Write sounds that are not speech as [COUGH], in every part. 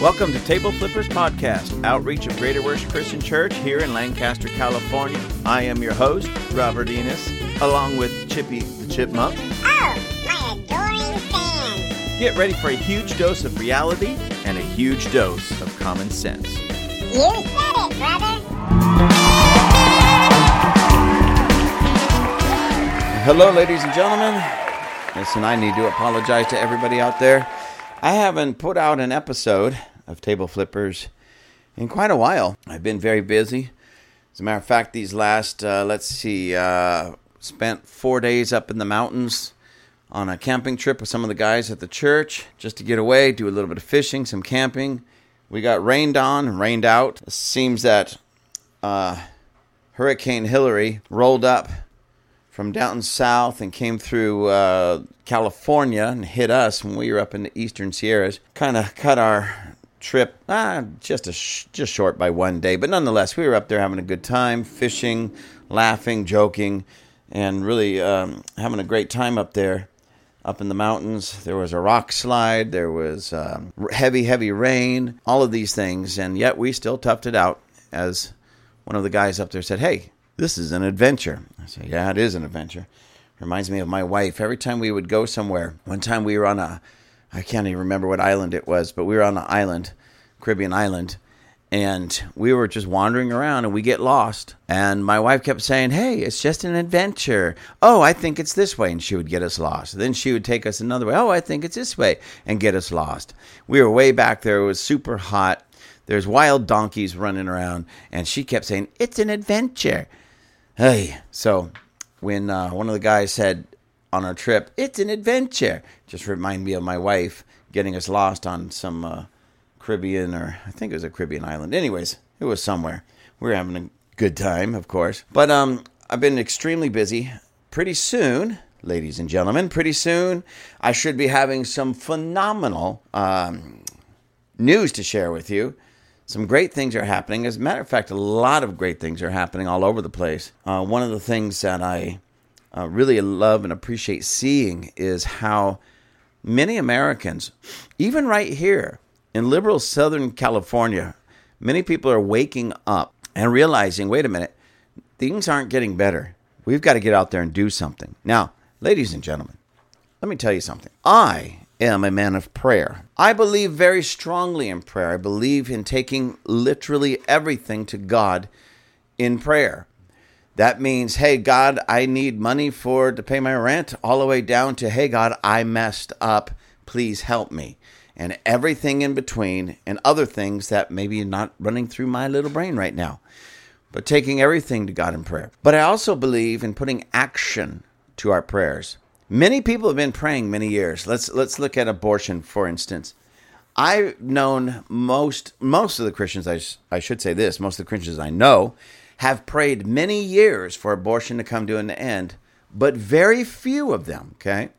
Welcome to Table Flippers Podcast, outreach of Greater Worship Christian Church here in Lancaster, California. I am your host, Robert Enos, along with Chippy the Chipmunk. Oh, my adoring fans. Get ready for a huge dose of reality and a huge dose of common sense. You said it, brother. Hello, ladies and gentlemen. Listen, I need to apologize to everybody out there. I haven't put out an episode of Table Flippers in quite a while. I've been very busy. As a matter of fact, these last, uh, let's see, uh, spent four days up in the mountains on a camping trip with some of the guys at the church just to get away, do a little bit of fishing, some camping. We got rained on rained out. It seems that uh, Hurricane Hilary rolled up from down south and came through uh, California and hit us when we were up in the eastern Sierras. Kind of cut our trip ah, just a sh- just short by one day, but nonetheless, we were up there having a good time, fishing, laughing, joking, and really um, having a great time up there. Up in the mountains, there was a rock slide, there was um, heavy, heavy rain, all of these things, and yet we still toughed it out. As one of the guys up there said, "Hey, this is an adventure." I said, "Yeah, it is an adventure." Reminds me of my wife. Every time we would go somewhere, one time we were on a, I can't even remember what island it was, but we were on an island, Caribbean island, and we were just wandering around and we get lost. And my wife kept saying, Hey, it's just an adventure. Oh, I think it's this way. And she would get us lost. Then she would take us another way. Oh, I think it's this way and get us lost. We were way back there. It was super hot. There's wild donkeys running around. And she kept saying, It's an adventure. Hey, so when uh, one of the guys said on our trip, "It's an adventure," just remind me of my wife getting us lost on some uh, Caribbean or I think it was a Caribbean island. Anyways, it was somewhere. We were having a good time, of course. But um, I've been extremely busy. Pretty soon, ladies and gentlemen, pretty soon I should be having some phenomenal um, news to share with you. Some great things are happening. As a matter of fact, a lot of great things are happening all over the place. Uh, one of the things that I uh, really love and appreciate seeing is how many Americans, even right here in liberal Southern California, many people are waking up and realizing wait a minute, things aren't getting better. We've got to get out there and do something. Now, ladies and gentlemen, let me tell you something. I am a man of prayer. I believe very strongly in prayer. I believe in taking literally everything to God in prayer. That means, hey God, I need money for to pay my rent, all the way down to, hey God, I messed up. Please help me. And everything in between and other things that maybe not running through my little brain right now. But taking everything to God in prayer. But I also believe in putting action to our prayers. Many people have been praying many years. Let's let's look at abortion for instance. I've known most most of the Christians I, I should say this, most of the Christians I know have prayed many years for abortion to come to an end, but very few of them, okay?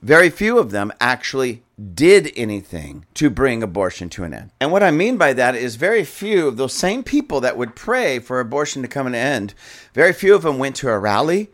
Very few of them actually did anything to bring abortion to an end. And what I mean by that is very few of those same people that would pray for abortion to come to an end, very few of them went to a rally,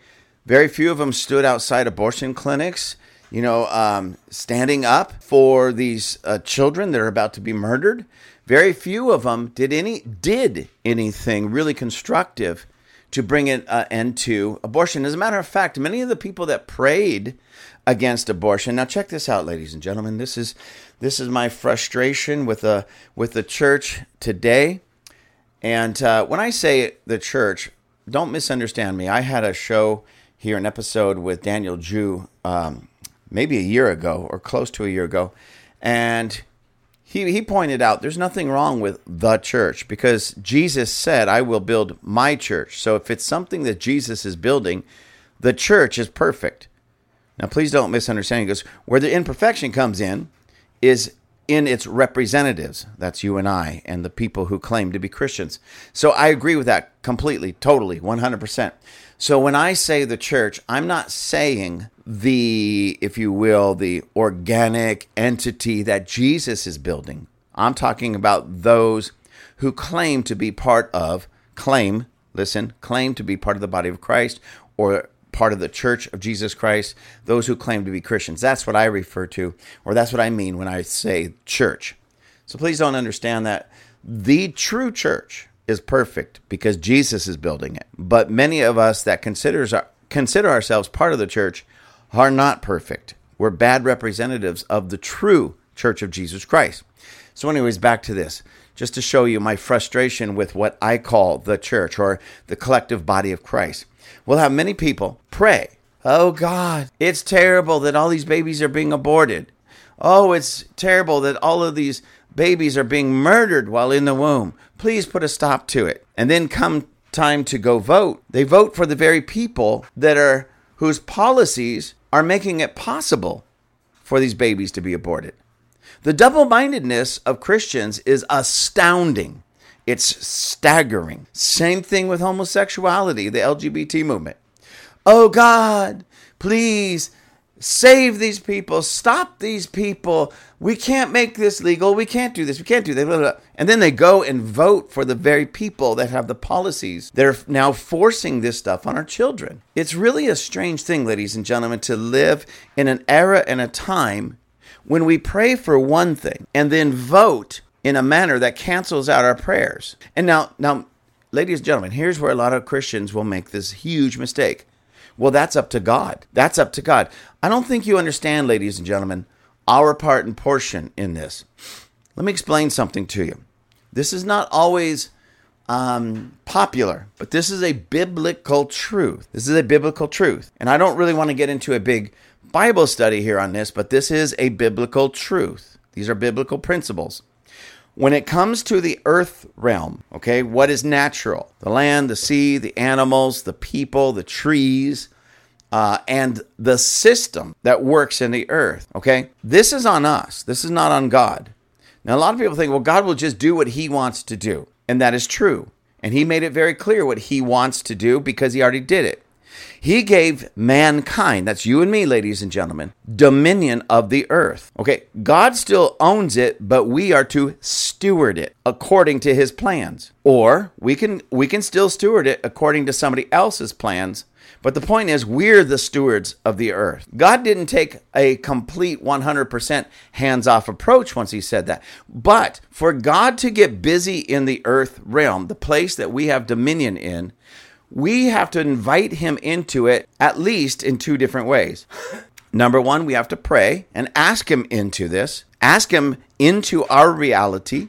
very few of them stood outside abortion clinics, you know, um, standing up for these uh, children that are about to be murdered. Very few of them did any did anything really constructive to bring an uh, end to abortion. As a matter of fact, many of the people that prayed against abortion. Now, check this out, ladies and gentlemen. This is this is my frustration with the with the church today. And uh, when I say the church, don't misunderstand me. I had a show here, an episode with Daniel Jew, um, maybe a year ago or close to a year ago, and he, he pointed out there's nothing wrong with the church because Jesus said, I will build my church. So if it's something that Jesus is building, the church is perfect. Now, please don't misunderstand. He goes, where the imperfection comes in is in its representatives. That's you and I and the people who claim to be Christians. So I agree with that completely, totally, 100%. So when I say the church, I'm not saying the, if you will, the organic entity that Jesus is building. I'm talking about those who claim to be part of, claim, listen, claim to be part of the body of Christ or part of the church of Jesus Christ, those who claim to be Christians. That's what I refer to, or that's what I mean when I say church. So please don't understand that the true church is perfect because Jesus is building it. But many of us that considers our, consider ourselves part of the church are not perfect. We're bad representatives of the true church of Jesus Christ. So, anyways, back to this, just to show you my frustration with what I call the church or the collective body of Christ. We'll have many people pray, Oh God, it's terrible that all these babies are being aborted. Oh, it's terrible that all of these babies are being murdered while in the womb. Please put a stop to it. And then come time to go vote, they vote for the very people that are whose policies are making it possible for these babies to be aborted. The double mindedness of Christians is astounding. It's staggering. Same thing with homosexuality, the LGBT movement. Oh God, please save these people, stop these people. We can't make this legal. We can't do this. We can't do that. And then they go and vote for the very people that have the policies that are now forcing this stuff on our children. It's really a strange thing, ladies and gentlemen, to live in an era and a time when we pray for one thing and then vote in a manner that cancels out our prayers. And now, now, ladies and gentlemen, here's where a lot of Christians will make this huge mistake. Well, that's up to God. That's up to God. I don't think you understand, ladies and gentlemen, our part and portion in this. Let me explain something to you. This is not always um, popular, but this is a biblical truth. This is a biblical truth. And I don't really want to get into a big Bible study here on this, but this is a biblical truth. These are biblical principles. When it comes to the earth realm, okay, what is natural? The land, the sea, the animals, the people, the trees, uh, and the system that works in the earth, okay? This is on us. This is not on God. Now, a lot of people think, well, God will just do what he wants to do. And that is true. And he made it very clear what he wants to do because he already did it. He gave mankind, that's you and me, ladies and gentlemen, dominion of the earth. Okay, God still owns it, but we are to steward it according to his plans. Or we can we can still steward it according to somebody else's plans. But the point is, we're the stewards of the earth. God didn't take a complete 100% hands off approach once he said that. But for God to get busy in the earth realm, the place that we have dominion in, we have to invite him into it at least in two different ways. Number one, we have to pray and ask him into this, ask him into our reality,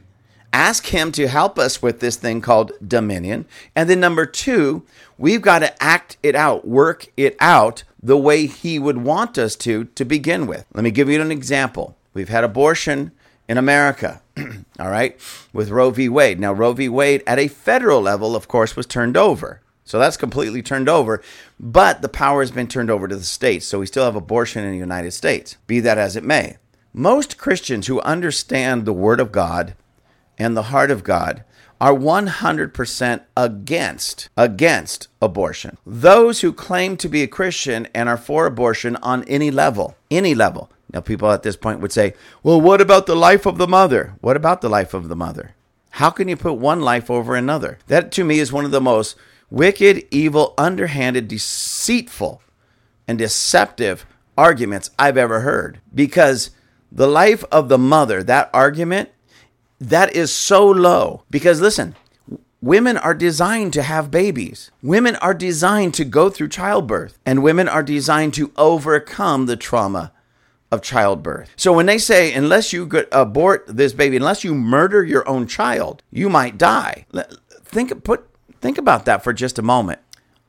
ask him to help us with this thing called dominion. And then number two, we've got to act it out, work it out the way he would want us to to begin with. Let me give you an example. We've had abortion in America, [CLEARS THROAT] all right, with Roe v. Wade. Now, Roe v. Wade at a federal level, of course, was turned over. So that's completely turned over, but the power has been turned over to the states. So we still have abortion in the United States, be that as it may. Most Christians who understand the Word of God and the heart of God are 100% against against abortion. Those who claim to be a Christian and are for abortion on any level, any level. Now people at this point would say, "Well, what about the life of the mother? What about the life of the mother? How can you put one life over another?" That to me is one of the most wicked, evil, underhanded, deceitful, and deceptive arguments I've ever heard. Because the life of the mother, that argument, that is so low. Because listen, women are designed to have babies. Women are designed to go through childbirth, and women are designed to overcome the trauma of childbirth. So when they say, unless you abort this baby, unless you murder your own child, you might die. Think, put Think about that for just a moment.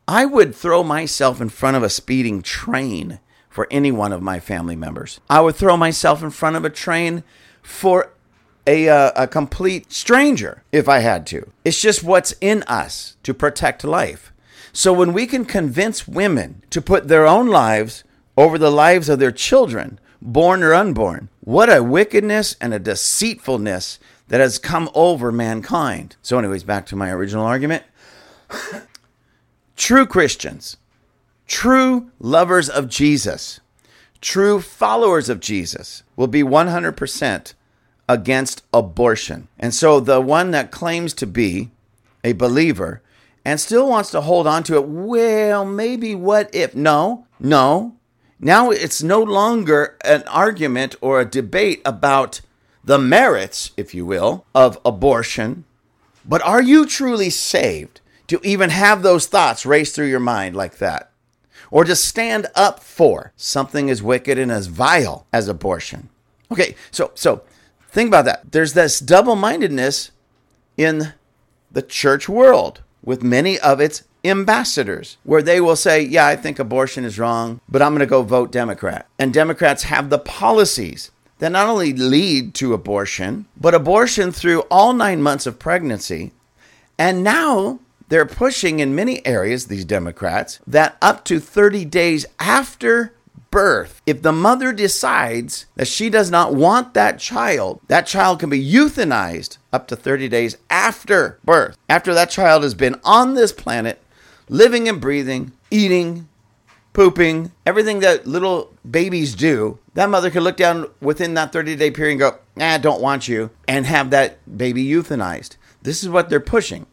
I would throw myself in front of a speeding train for any one of my family members. I would throw myself in front of a train for a, uh, a complete stranger if I had to. It's just what's in us to protect life. So when we can convince women to put their own lives over the lives of their children, born or unborn, what a wickedness and a deceitfulness that has come over mankind. So, anyways, back to my original argument. true Christians, true lovers of Jesus, true followers of Jesus will be 100% against abortion. And so the one that claims to be a believer and still wants to hold on to it, well, maybe what if? No, no. Now it's no longer an argument or a debate about the merits, if you will, of abortion. But are you truly saved to even have those thoughts race through your mind like that? Or to stand up for something as wicked and as vile as abortion? Okay, so so think about that. There's this double-mindedness in the church world with many of its ambassadors where they will say, Yeah, I think abortion is wrong, but I'm going to go vote Democrat. And Democrats have the policies that not only lead to abortion, but abortion through all nine months of pregnancy. And now they're pushing in many areas, these Democrats, that up to 30 days after birth, if the mother decides that she does not want that child, that child can be euthanized up to 30 days after birth. After that child has been on this planet, living and breathing, eating, pooping, everything that little babies do, that mother could look down within that 30 day period and go, nah, I don't want you, and have that baby euthanized. This is what they're pushing.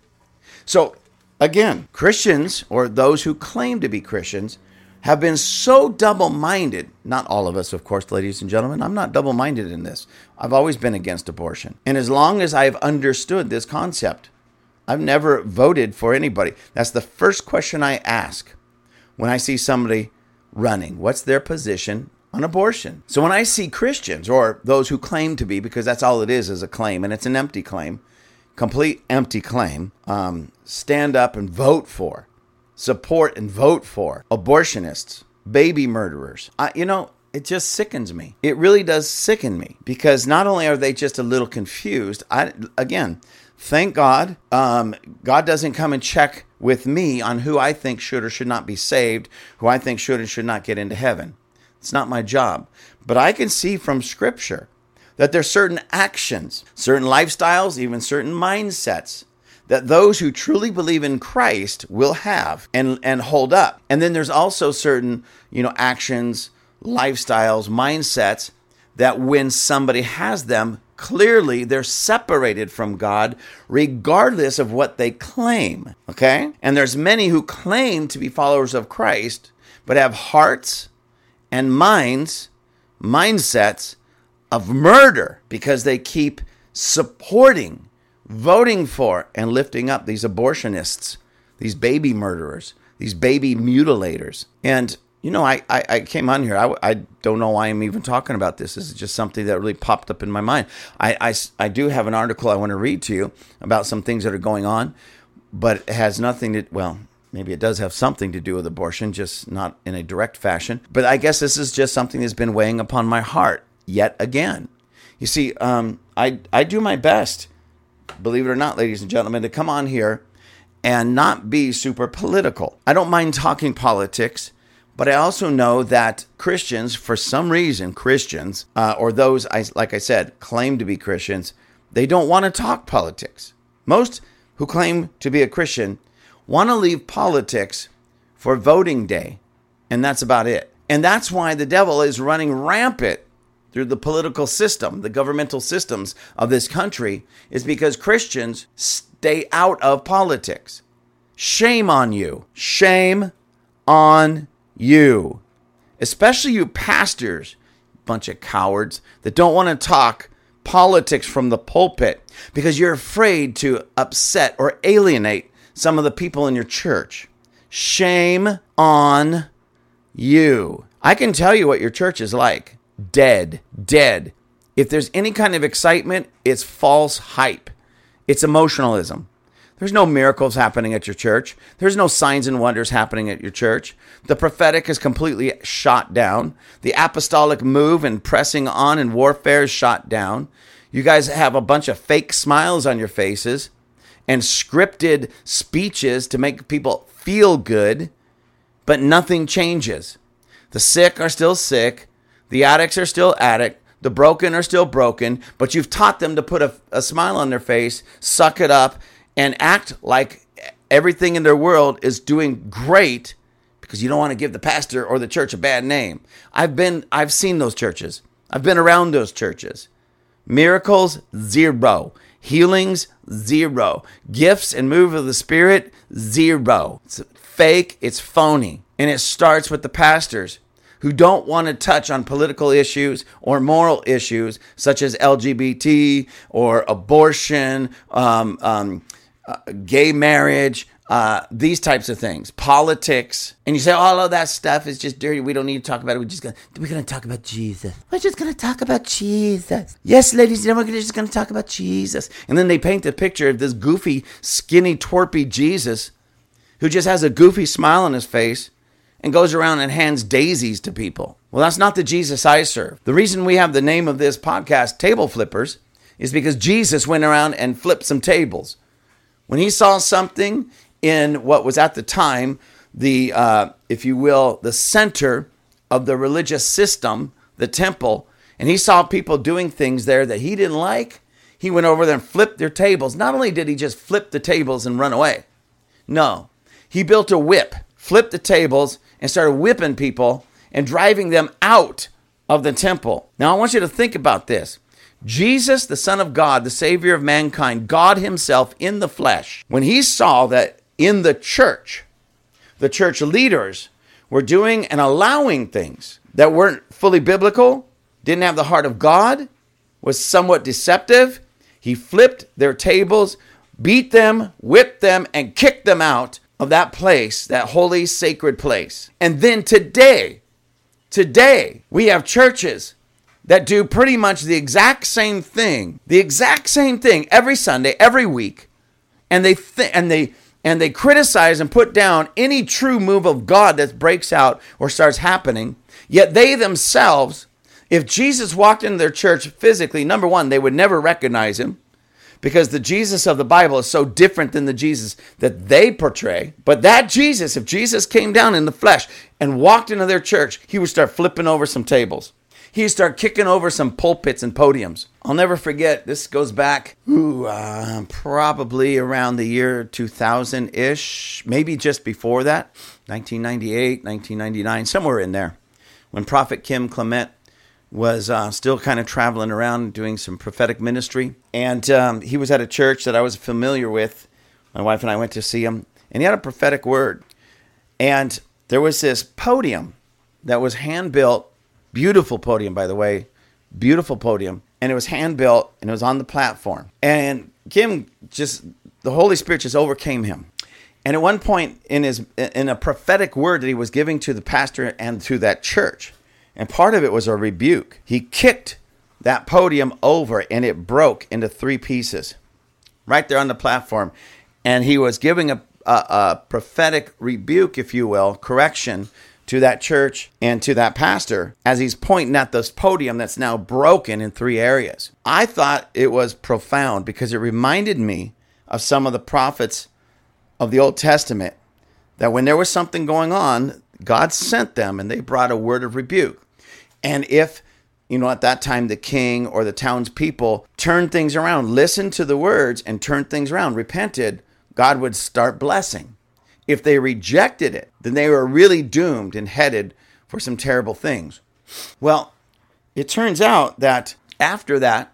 So, again, Christians, or those who claim to be Christians, have been so double minded. Not all of us, of course, ladies and gentlemen. I'm not double minded in this. I've always been against abortion. And as long as I've understood this concept, I've never voted for anybody. That's the first question I ask when I see somebody running. What's their position on abortion? So when I see Christians or those who claim to be, because that's all it is, is a claim, and it's an empty claim, complete empty claim, um, stand up and vote for support and vote for abortionists, baby murderers. I, you know, it just sickens me. It really does sicken me because not only are they just a little confused, I again, thank God, um, God doesn't come and check with me on who I think should or should not be saved, who I think should and should not get into heaven. It's not my job. But I can see from Scripture that there's certain actions, certain lifestyles, even certain mindsets that those who truly believe in Christ will have and, and hold up. And then there's also certain, you know, actions, lifestyles, mindsets that when somebody has them, clearly they're separated from God regardless of what they claim. Okay? And there's many who claim to be followers of Christ, but have hearts and minds, mindsets of murder because they keep supporting voting for and lifting up these abortionists, these baby murderers, these baby mutilators. And, you know, I, I, I came on here. I, I don't know why I'm even talking about this. This is just something that really popped up in my mind. I, I, I do have an article I want to read to you about some things that are going on, but it has nothing to, well, maybe it does have something to do with abortion, just not in a direct fashion. But I guess this is just something that's been weighing upon my heart yet again. You see, um, I, I do my best believe it or not, ladies and gentlemen, to come on here and not be super political. I don't mind talking politics, but I also know that Christians, for some reason, Christians, uh, or those, I, like I said, claim to be Christians, they don't want to talk politics. Most who claim to be a Christian want to leave politics for voting day, and that's about it. And that's why the devil is running rampant through the political system, the governmental systems of this country, is because Christians stay out of politics. Shame on you. Shame on you. Especially you pastors, bunch of cowards that don't want to talk politics from the pulpit because you're afraid to upset or alienate some of the people in your church. Shame on you. I can tell you what your church is like dead, dead. If there's any kind of excitement, it's false hype. It's emotionalism. There's no miracles happening at your church. There's no signs and wonders happening at your church. The prophetic is completely shot down. The apostolic move and pressing on in warfare is shot down. You guys have a bunch of fake smiles on your faces and scripted speeches to make people feel good, but nothing changes. The sick are still sick. The addicts are still addict. The broken are still broken, but you've taught them to put a, a smile on their face, suck it up, and act like everything in their world is doing great because you don't want to give the pastor or the church a bad name. I've been I've seen those churches. I've been around those churches. Miracles zero. Healings zero. Gifts and move of the spirit zero. It's fake, it's phony. And it starts with the pastors who don't want to touch on political issues or moral issues such as LGBT or abortion, um, um, uh, gay marriage, uh, these types of things, politics, and you say all of that stuff is just dirty. We don't need to talk about it. We're just gonna we're gonna talk about Jesus. We're just gonna talk about Jesus. Yes, ladies and gentlemen, we're just gonna talk about Jesus. And then they paint the picture of this goofy, skinny, twerpy Jesus who just has a goofy smile on his face and goes around and hands daisies to people. Well, that's not the Jesus I serve. The reason we have the name of this podcast, Table Flippers, is because Jesus went around and flipped some tables. When he saw something in what was at the time the, uh, if you will, the center of the religious system, the temple, and he saw people doing things there that he didn't like, he went over there and flipped their tables. Not only did he just flip the tables and run away, no, he built a whip, flipped the tables, and started whipping people and driving them out of the temple. Now, I want you to think about this. Jesus, the Son of God, the Savior of mankind, God Himself in the flesh, when He saw that in the church, the church leaders were doing and allowing things that weren't fully biblical, didn't have the heart of God, was somewhat deceptive. He flipped their tables, beat them, whipped them, and kicked them out of that place, that holy, sacred place. And then today, today, we have churches that do pretty much the exact same thing, the exact same thing every Sunday, every week. And they th- and they and they criticize and put down any true move of God that breaks out or starts happening. Yet they themselves, if Jesus walked into their church physically, number one, they would never recognize him because the Jesus of the Bible is so different than the Jesus that they portray. But that Jesus, if Jesus came down in the flesh and walked into their church, he would start flipping over some tables he'd start kicking over some pulpits and podiums. I'll never forget, this goes back ooh, uh, probably around the year 2000 ish, maybe just before that, 1998, 1999, somewhere in there, when Prophet Kim Clement was uh, still kind of traveling around doing some prophetic ministry. And um, he was at a church that I was familiar with. My wife and I went to see him, and he had a prophetic word. And there was this podium that was hand built Beautiful podium, by the way. Beautiful podium. And it was hand built and it was on the platform. And Kim just, the Holy Spirit just overcame him. And at one point in his in a prophetic word that he was giving to the pastor and to that church, and part of it was a rebuke. He kicked that podium over and it broke into three pieces right there on the platform. And he was giving a, a, a prophetic rebuke, if you will, correction to that church and to that pastor as he's pointing at this podium that's now broken in three areas. I thought it was profound because it reminded me of some of the prophets of the Old Testament that when there was something going on, God sent them and they brought a word of rebuke. And if you know, at that time, the king or the townspeople turned things around, listened to the words, and turned things around, repented, God would start blessing. If they rejected it, then they were really doomed and headed for some terrible things. Well, it turns out that after that,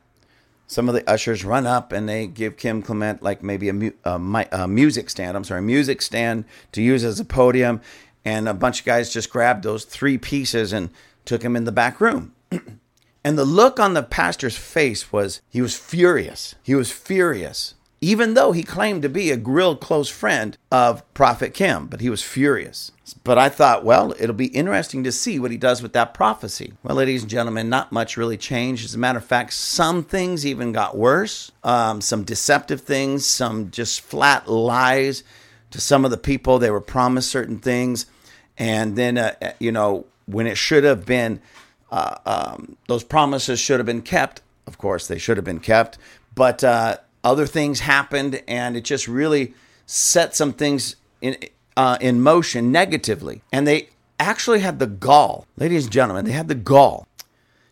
some of the ushers run up and they give Kim Clement like maybe a, mu- a, a music stand. I'm sorry, a music stand to use as a podium. And a bunch of guys just grabbed those three pieces and took him in the back room. [CLEARS THROAT] and the look on the pastor's face was he was furious. He was furious even though he claimed to be a real close friend of Prophet Kim, but he was furious. But I thought, well, it'll be interesting to see what he does with that prophecy. Well, ladies and gentlemen, not much really changed. As a matter of fact, some things even got worse. Um, some deceptive things, some just flat lies to some of the people. They were promised certain things. And then, uh, uh you know, when it should have been, uh, um, those promises should have been kept. Of course, they should have been kept. But, uh, other things happened, and it just really set some things in uh, in motion negatively. And they actually had the gall, ladies and gentlemen, they had the gall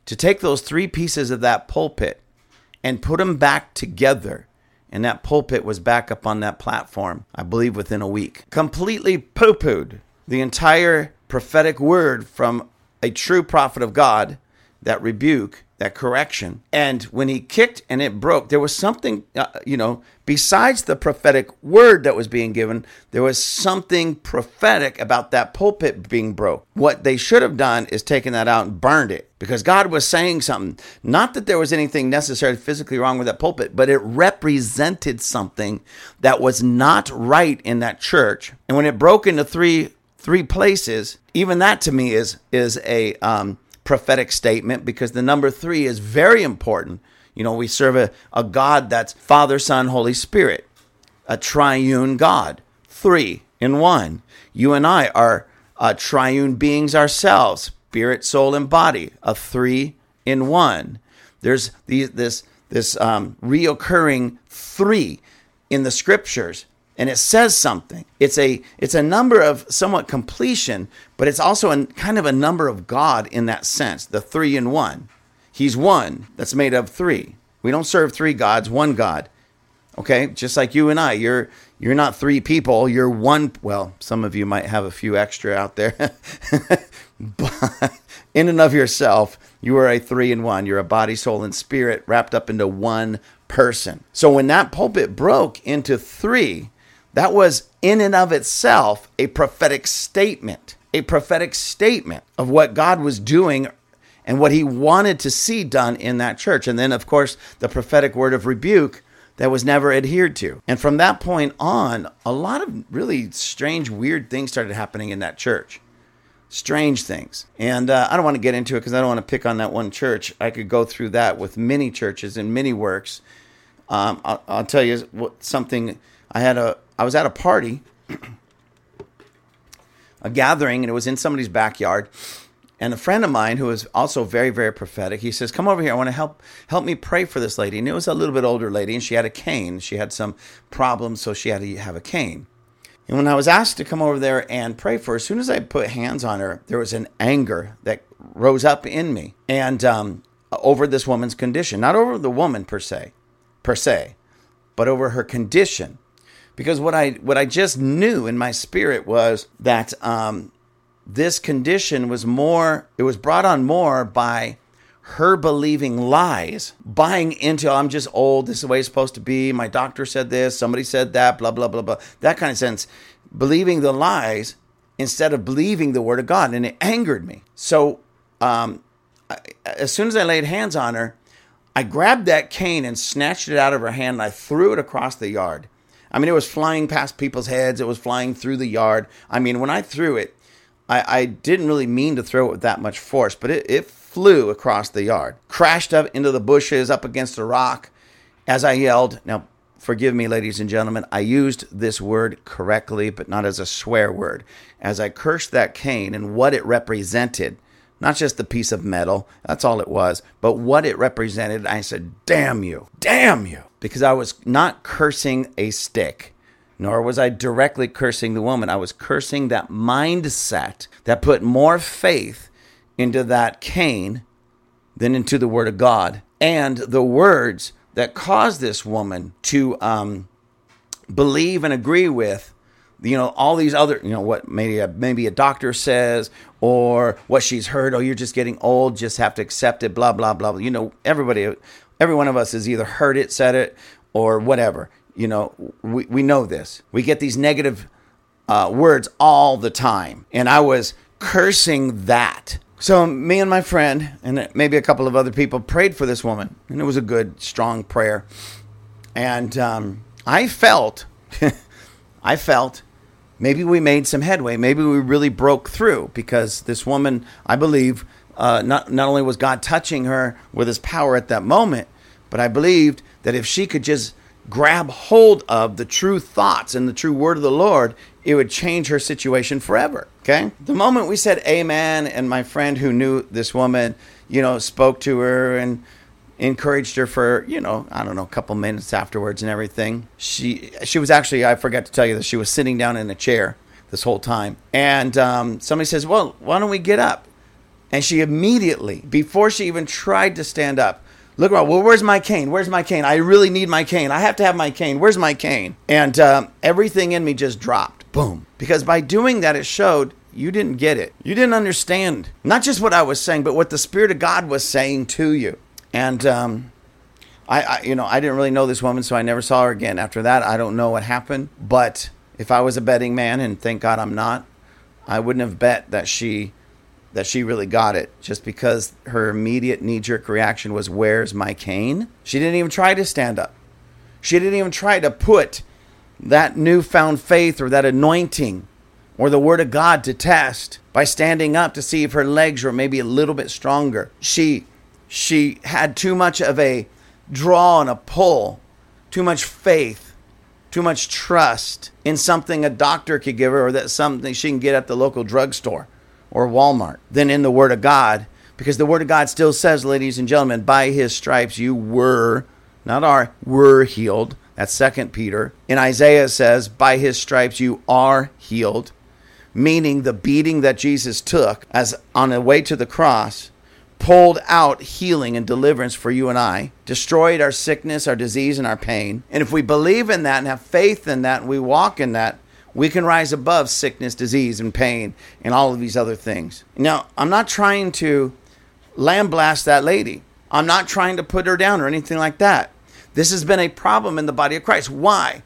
to take those three pieces of that pulpit and put them back together. And that pulpit was back up on that platform, I believe, within a week. Completely poo pooed the entire prophetic word from a true prophet of God that rebuke, that correction. And when he kicked and it broke, there was something, uh, you know, besides the prophetic word that was being given, there was something prophetic about that pulpit being broke. What they should have done is taken that out and burned it because God was saying something. Not that there was anything necessarily physically wrong with that pulpit, but it represented something that was not right in that church. And when it broke into three three places, even that to me is is a um, prophetic statement because the number three is very important. You know, we serve a, a God that's Father, Son, Holy Spirit, a triune God, three in one. You and I are uh, triune beings ourselves, spirit, soul, and body, a three in one. There's the, this this um, reoccurring three in the scriptures and it says something. It's a it's a number of somewhat completion, but it's also a kind of a number of God in that sense. The three in one. He's one that's made of three. We don't serve three gods, one God. Okay, just like you and I, you're you're not three people. You're one. Well, some of you might have a few extra out there, [LAUGHS] but in and of yourself, you are a three in one. You're a body, soul, and spirit wrapped up into one person. So when that pulpit broke into three, that was in and of itself a prophetic statement, a prophetic statement of what God was doing and what he wanted to see done in that church. And then, of course, the prophetic word of rebuke that was never adhered to. And from that point on, a lot of really strange, weird things started happening in that church. Strange things. And uh, I don't want to get into it because I don't want to pick on that one church. I could go through that with many churches and many works. Um, I'll, I'll, tell you something. I had a I was at a party, [CLEARS THROAT] a gathering, and it was in somebody's backyard. And a friend of mine who was also very, very prophetic, he says, "Come over here. I want to help help me pray for this lady." And it was a little bit older lady, and she had a cane. She had some problems, so she had to have a cane. And when I was asked to come over there and pray for her, as soon as I put hands on her, there was an anger that rose up in me, and um, over this woman's condition, not over the woman per se, per se, but over her condition because what I what I just knew in my spirit was that um, this condition was more it was brought on more by her believing lies, buying into I'm just old, this is the way it's supposed to be. My doctor said this, somebody said that, blah blah blah blah. That kind of sense, believing the lies instead of believing the word of God, and it angered me. So um, I, as soon as I laid hands on her, I grabbed that cane and snatched it out of her hand and I threw it across the yard. I mean, it was flying past people's heads. It was flying through the yard. I mean, when I threw it, I, I didn't really mean to throw it with that much force, but it, it flew across the yard, crashed up into the bushes, up against a rock. As I yelled, now forgive me, ladies and gentlemen, I used this word correctly, but not as a swear word. As I cursed that cane and what it represented, not just the piece of metal, that's all it was, but what it represented, I said, Damn you, damn you because I was not cursing a stick, nor was I directly cursing the woman. I was cursing that mindset that put more faith into that cane than into the Word of God and the words that caused this woman to um, believe and agree with you know all these other you know what maybe a, maybe a doctor says or what she's heard oh you're just getting old just have to accept it blah blah blah you know everybody every one of us has either heard it, said it, or whatever. You know, we, we know this. We get these negative uh, words all the time. And I was cursing that. So, me and my friend, and maybe a couple of other people, prayed for this woman. And it was a good, strong prayer. And um, I felt, [LAUGHS] I felt maybe we made some headway. Maybe we really broke through because this woman, I believe, uh, not not only was God touching her with His power at that moment, but I believed that if she could just grab hold of the true thoughts and the true word of the Lord, it would change her situation forever. Okay. The moment we said amen, and my friend who knew this woman, you know, spoke to her and encouraged her for, you know, I don't know, a couple minutes afterwards and everything. She she was actually, I forgot to tell you that she was sitting down in a chair this whole time. And um, somebody says, Well, why don't we get up? And she immediately, before she even tried to stand up, look around. Well, where's my cane? Where's my cane? I really need my cane. I have to have my cane. Where's my cane? And um, everything in me just dropped. Boom. Because by doing that, it showed you didn't get it. You didn't understand not just what I was saying, but what the Spirit of God was saying to you. And um, I, I, you know, I didn't really know this woman, so I never saw her again. After that, I don't know what happened. But if I was a betting man, and thank God I'm not, I wouldn't have bet that she that she really got it just because her immediate knee jerk reaction was, Where's my cane? She didn't even try to stand up. She didn't even try to put that newfound faith or that anointing or the word of God to test by standing up to see if her legs were maybe a little bit stronger. She she had too much of a draw and a pull, too much faith, too much trust in something a doctor could give her or that something she can get at the local drugstore or Walmart than in the word of God because the word of God still says, ladies and gentlemen, by his stripes you were not are, were healed. That's Second Peter. In Isaiah it says, by his stripes you are healed, meaning the beating that Jesus took as on the way to the cross pulled out healing and deliverance for you and I, destroyed our sickness, our disease, and our pain. And if we believe in that and have faith in that and we walk in that, we can rise above sickness, disease, and pain and all of these other things. Now, I'm not trying to lambaste that lady. I'm not trying to put her down or anything like that. This has been a problem in the body of Christ. Why?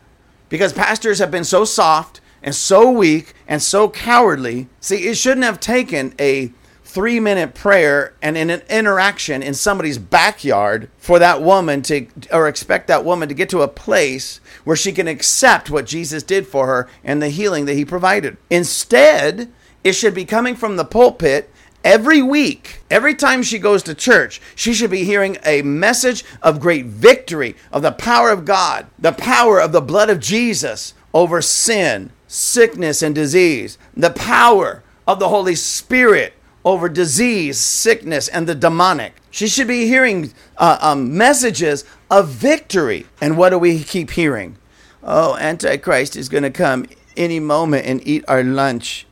Because pastors have been so soft and so weak and so cowardly. See, it shouldn't have taken a three minute prayer and in an interaction in somebody's backyard for that woman to, or expect that woman to get to a place where she can accept what Jesus did for her and the healing that he provided. Instead, it should be coming from the pulpit Every week, every time she goes to church, she should be hearing a message of great victory, of the power of God, the power of the blood of Jesus over sin, sickness, and disease, the power of the Holy Spirit over disease, sickness, and the demonic. She should be hearing uh, um, messages of victory. And what do we keep hearing? Oh, Antichrist is going to come any moment and eat our lunch.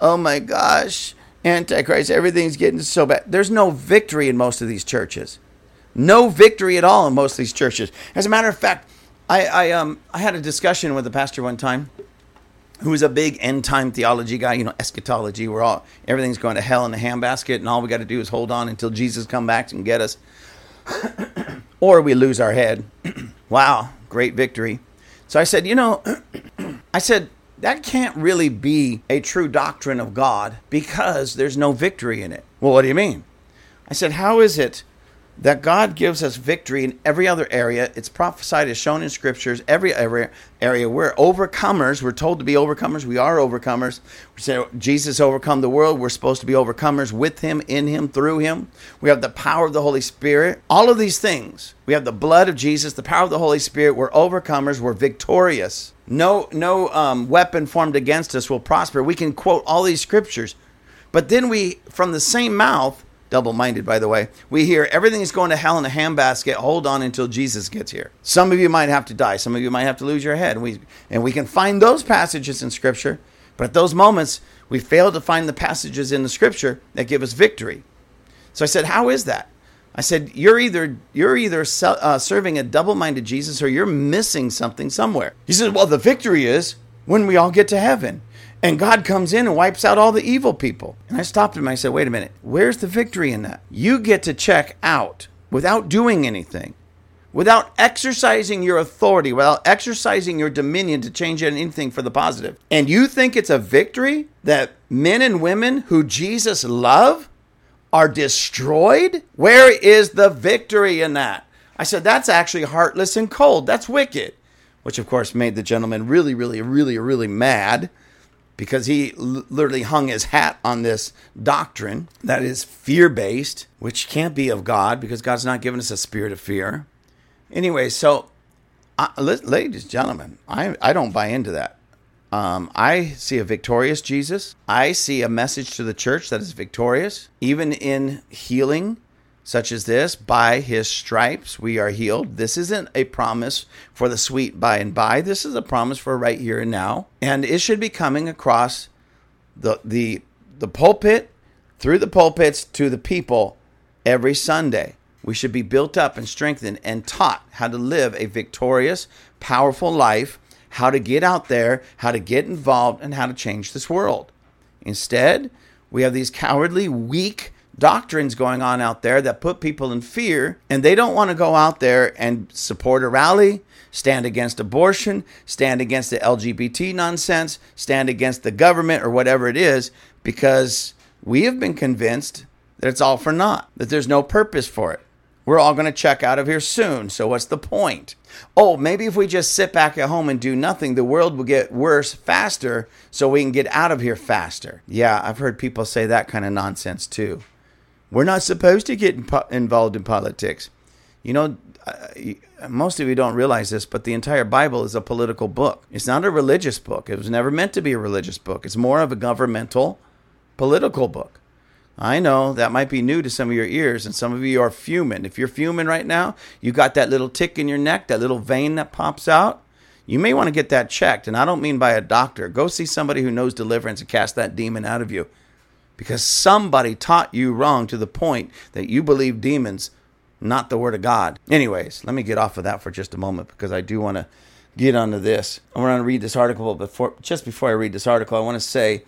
Oh my gosh Antichrist, everything's getting so bad. There's no victory in most of these churches. No victory at all in most of these churches. As a matter of fact, I, I um I had a discussion with a pastor one time who was a big end time theology guy, you know, eschatology, where all everything's going to hell in a handbasket and all we got to do is hold on until Jesus come back and get us. [COUGHS] or we lose our head. [COUGHS] wow, great victory. So I said, you know, [COUGHS] I said, that can't really be a true doctrine of God because there's no victory in it. Well, what do you mean? I said, How is it that God gives us victory in every other area. It's prophesied, is shown in scriptures, every area, area. We're overcomers. We're told to be overcomers. We are overcomers. We say Jesus overcome the world. We're supposed to be overcomers with him, in him, through him. We have the power of the Holy Spirit. All of these things. We have the blood of Jesus, the power of the Holy Spirit. We're overcomers. We're victorious. No, no um, weapon formed against us will prosper. We can quote all these scriptures. But then we, from the same mouth, double minded, by the way. We hear everything is going to hell in a handbasket. Hold on until Jesus gets here. Some of you might have to die. Some of you might have to lose your head. And we, and we can find those passages in Scripture. But at those moments, we fail to find the passages in the Scripture that give us victory. So I said, How is that? I said, You're either, you're either uh, serving a double minded Jesus or you're missing something somewhere. He said, Well, the victory is when we all get to heaven. And God comes in and wipes out all the evil people. And I stopped him. I said, wait a minute. Where's the victory in that? You get to check out without doing anything, without exercising your authority, without exercising your dominion to change anything for the positive. And you think it's a victory that men and women who Jesus love are destroyed? Where is the victory in that? I said, that's actually heartless and cold. That's wicked. Which, of course, made the gentleman really, really, really, really mad because he literally hung his hat on this doctrine that is fear based, which can't be of God because God's not given us a spirit of fear. Anyway, so ladies and gentlemen, I, I don't buy into that. Um, I see a victorious Jesus. I see a message to the church that is victorious, even in healing such as this by his stripes we are healed. This isn't a promise for the sweet by and by. This is a promise for right here and now. And it should be coming across the the the pulpit through the pulpits to the people every Sunday. We should be built up and strengthened and taught how to live a victorious, powerful life, how to get out there, how to get involved, and how to change this world. Instead, we have these cowardly, weak doctrines going on out there that put people in fear, and they don't want to go out there and support a rally, stand against abortion, stand against the LGBT nonsense, stand against the government or whatever it is, because we have been convinced that it's all for naught, that there's no purpose for it. We're all going to check out of here soon, so what's the point? Oh, maybe if we just sit back at home and do nothing, the world will get worse faster so we can get out of here faster. Yeah, I've heard people say that kind of nonsense too. We're not supposed to get involved in politics. You know, most of you don't realize this, but the entire Bible is a political book. It's not a religious book. It was never meant to be a religious book. It's more of a governmental, political book. I know that might be new to some of your ears, and some of you are fuming. If you're fuming right now, you got that little tick in your neck, that little vein that pops out. You may want to get that checked, and I don't mean by a doctor. Go see somebody who knows deliverance and cast that demon out of you. Because somebody taught you wrong to the point that you believe demons not the Word of God. Anyways, let me get off of that for just a moment because I do want to get onto this. I want to read this article, but before, just before I read this article, I want to say,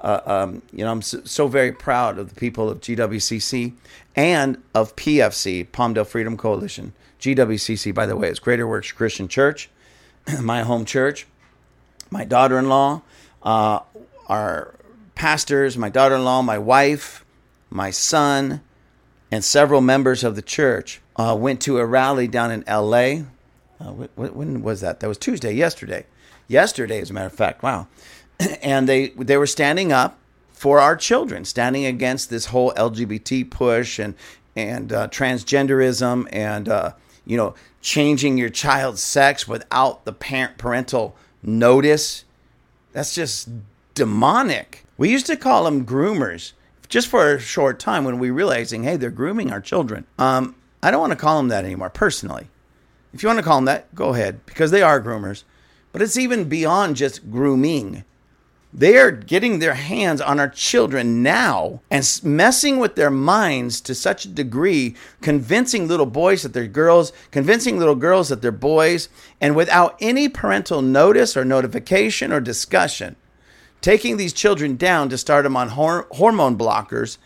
uh, um, you know, I'm so, so, very proud of the people of GWCC and of PFC, Palmdale Freedom Coalition. GWCC, by the way, is Greater Works Christian Church, [CLEARS THROAT] my home church. My daughter in law, uh, our pastors, my daughter in law, my wife, my son, and several members of the church uh, went to a rally down in L.A. Uh, when was that? That was Tuesday, yesterday. Yesterday, as a matter of fact. Wow. [CLEARS THROAT] and they they were standing up for our children, standing against this whole LGBT push and and uh, transgenderism and uh, you know changing your child's sex without the parent parental notice. That's just demonic. We used to call them groomers just for a short time when we realizing, hey, they're grooming our children. Um, I don't want to call them that anymore, personally. If you want to call them that, go ahead, because they are groomers. But it's even beyond just grooming. They are getting their hands on our children now and messing with their minds to such a degree, convincing little boys that they're girls, convincing little girls that they're boys, and without any parental notice or notification or discussion taking these children down to start them on hor- hormone blockers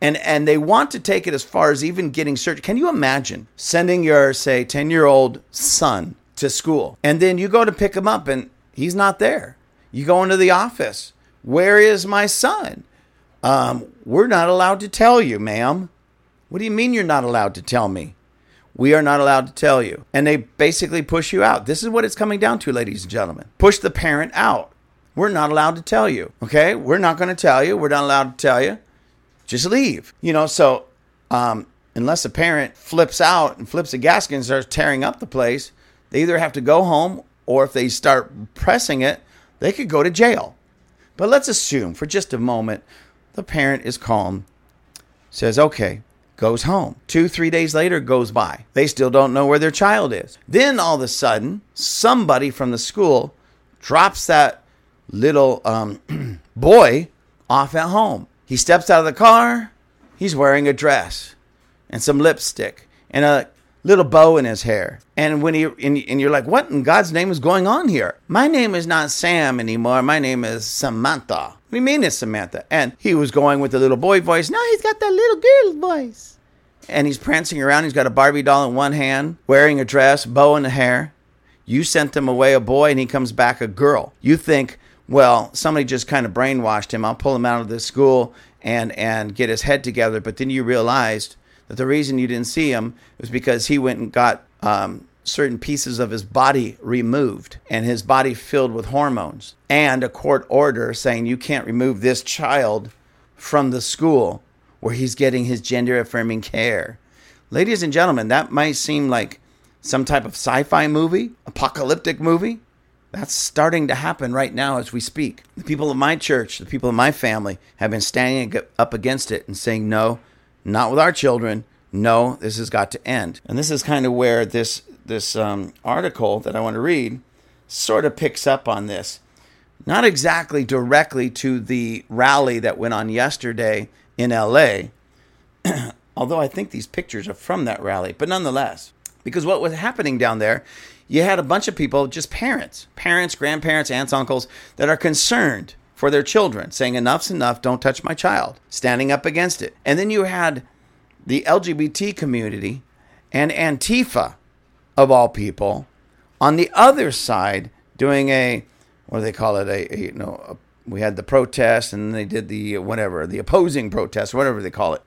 and and they want to take it as far as even getting surgery. Can you imagine sending your say 10-year-old son to school and then you go to pick him up and he's not there. You go into the office. Where is my son? Um, we're not allowed to tell you, ma'am. What do you mean you're not allowed to tell me? We are not allowed to tell you. And they basically push you out. This is what it's coming down to, ladies and gentlemen. Push the parent out. We're not allowed to tell you. Okay? We're not going to tell you. We're not allowed to tell you. Just leave. You know, so um, unless a parent flips out and flips a gasket and starts tearing up the place, they either have to go home or if they start pressing it, they could go to jail. But let's assume for just a moment the parent is calm, says, okay, goes home. Two, three days later goes by. They still don't know where their child is. Then all of a sudden, somebody from the school drops that little um, [CLEARS THROAT] boy off at home. He steps out of the car. He's wearing a dress and some lipstick and a little bow in his hair. And when he and, and you're like, what in God's name is going on here? My name is not Sam anymore. My name is Samantha. What do you mean it's Samantha? And he was going with the little boy voice. Now he's got that little girl voice. And he's prancing around. He's got a Barbie doll in one hand, wearing a dress, bow in the hair. You sent him away a boy and he comes back a girl. You think well, somebody just kind of brainwashed him. I'll pull him out of this school and and get his head together. But then you realized that the reason you didn't see him was because he went and got um, certain pieces of his body removed and his body filled with hormones and a court order saying you can't remove this child from the school where he's getting his gender affirming care. Ladies and gentlemen, that might seem like some type of sci fi movie, apocalyptic movie. That's starting to happen right now as we speak. The people of my church, the people of my family, have been standing up against it and saying, no, not with our children. No, this has got to end. And this is kind of where this this um, article that I want to read sort of picks up on this. Not exactly directly to the rally that went on yesterday in LA, [CLEARS THROAT] although I think these pictures are from that rally, but nonetheless, because what was happening down there you had a bunch of people, just parents, parents, grandparents, aunts, uncles, that are concerned for their children, saying, Enough's enough, don't touch my child, standing up against it. And then you had the LGBT community and Antifa, of all people, on the other side doing a, what do they call it? A, a you know, a, we had the protest and they did the whatever, the opposing protest, whatever they call it.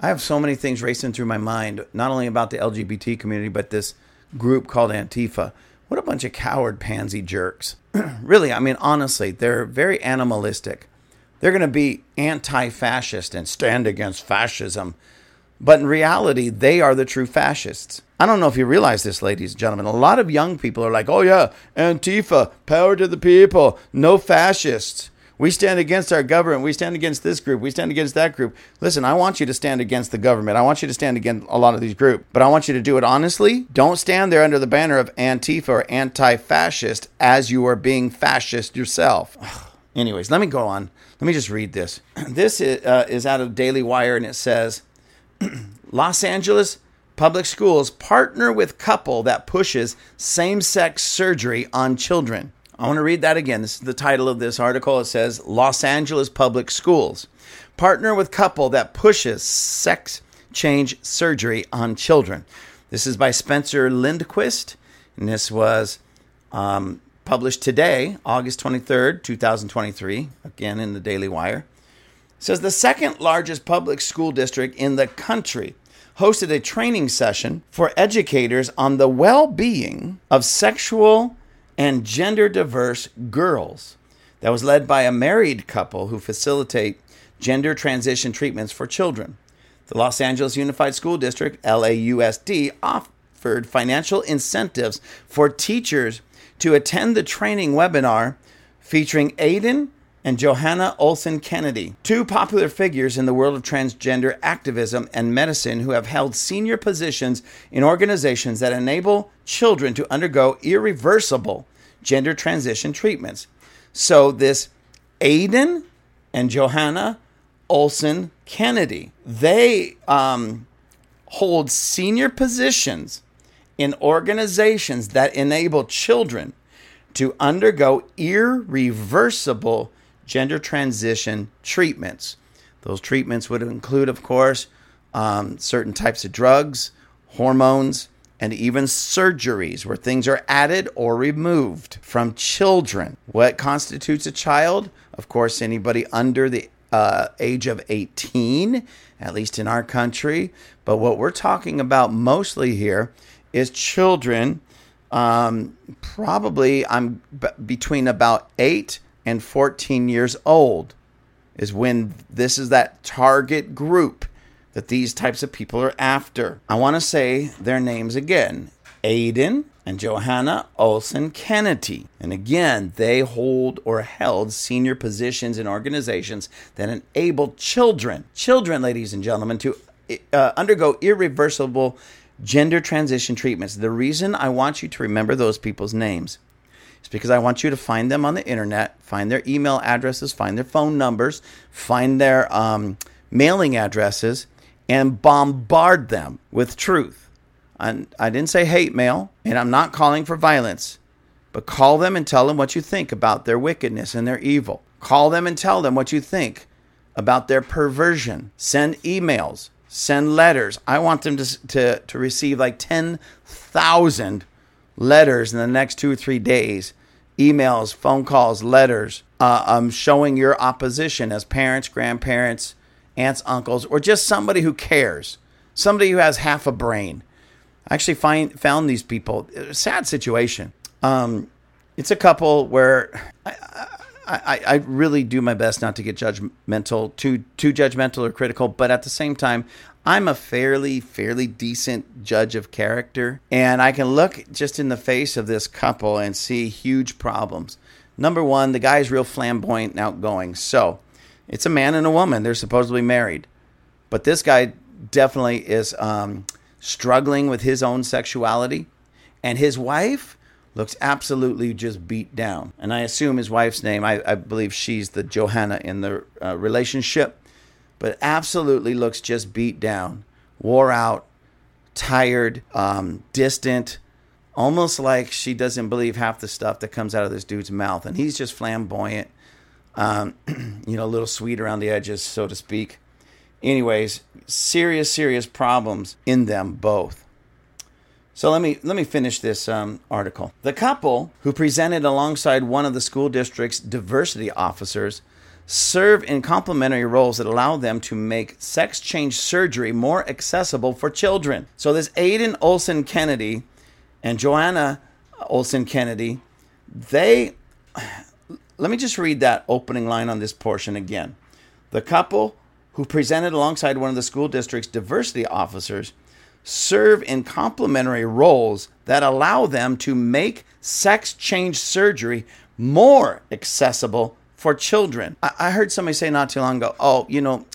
I have so many things racing through my mind, not only about the LGBT community, but this group called Antifa. What a bunch of coward pansy jerks. [CLEARS THROAT] really, I mean, honestly, they're very animalistic. They're going to be anti fascist and stand against fascism. But in reality, they are the true fascists. I don't know if you realize this, ladies and gentlemen. A lot of young people are like, oh, yeah, Antifa, power to the people, no fascists. We stand against our government. We stand against this group. We stand against that group. Listen, I want you to stand against the government. I want you to stand against a lot of these groups, but I want you to do it honestly. Don't stand there under the banner of Antifa or anti fascist as you are being fascist yourself. [SIGHS] Anyways, let me go on. Let me just read this. [CLEARS THROAT] This is, uh, is out of Daily Wire and it says [CLEARS THROAT] Los Angeles public schools partner with couple that pushes same sex surgery on children. I want to read that again. This is the title of this article. It says Los Angeles Public Schools partner with couple that pushes sex change surgery on children. This is by Spencer Lindquist, and this was um, published today, August 23rd, 2023, again in the Daily Wire. It says the second largest public school district in the country hosted a training session for educators on the well being of sexual and gender diverse girls that was led by a married couple who facilitate gender transition treatments for children. The Los Angeles Unified School District, LAUSD, offered financial incentives for teachers to attend the training webinar featuring Aydin and Johanna Olson Kennedy, two popular figures in the world of transgender activism and medicine who have held senior positions in organizations that enable children to undergo irreversible gender transition treatments. So, this Aydin and Johanna Olson Kennedy, they um, hold senior positions in organizations that enable children to undergo irreversible gender transition treatments. Those treatments would include, of course, um, certain types of drugs, hormones, and even surgeries where things are added or removed from children. What constitutes a child? Of course, anybody under the uh, age of 18, at least in our country. But what we're talking about mostly here is children. Um, probably I'm b- between about 8 and 14 years old is when this is that target group that these types of people are after. I want to say their names again Aydin and Johanna Olson Kennedy. And again, they hold or held senior positions in organizations that enable children, children, ladies and gentlemen, to uh, undergo irreversible gender transition treatments. The reason I want you to remember those people's names is because I want you to find them on the internet, find their email addresses, find their phone numbers, find their um, mailing addresses, and bombard them with truth. I, I didn't say hate mail, and I'm not calling for violence, but call them and tell them what you think about their wickedness and their evil. Call them and tell them what you think about their perversion. Send emails, send letters. I want them to, to, to receive like 10,000 letters in the next two or three days emails, phone calls, letters, uh, um, showing your opposition as parents, grandparents, aunts, uncles, or just somebody who cares, somebody who has half a brain. I actually find found these people. sad situation. Um, it's a couple where I, I, I really do my best not to get judgmental, too too judgmental or critical, but at the same time, I'm a fairly fairly decent judge of character, and I can look just in the face of this couple and see huge problems. Number one, the guy's real flamboyant and outgoing, so it's a man and a woman. They're supposedly married. But this guy definitely is um, struggling with his own sexuality. And his wife looks absolutely just beat down. And I assume his wife's name, I, I believe she's the Johanna in the uh, relationship, but absolutely looks just beat down, wore out, tired, um, distant, almost like she doesn't believe half the stuff that comes out of this dude's mouth. And he's just flamboyant, um, [CLEARS THROAT] you know, a little sweet around the edges, so to speak. Anyways, serious, serious problems in them both. So let me let me finish this um, article. The couple who presented alongside one of the school district's diversity officers serve in complementary roles that allow them to make sex change surgery more accessible for children. So this Aydin Olson Kennedy and Joanna Olson Kennedy, they let me just read that opening line on this portion again. The couple who presented alongside one of the school district's diversity officers serve in complementary roles that allow them to make sex change surgery more accessible for children. I, heard somebody say not too long ago, oh, you know,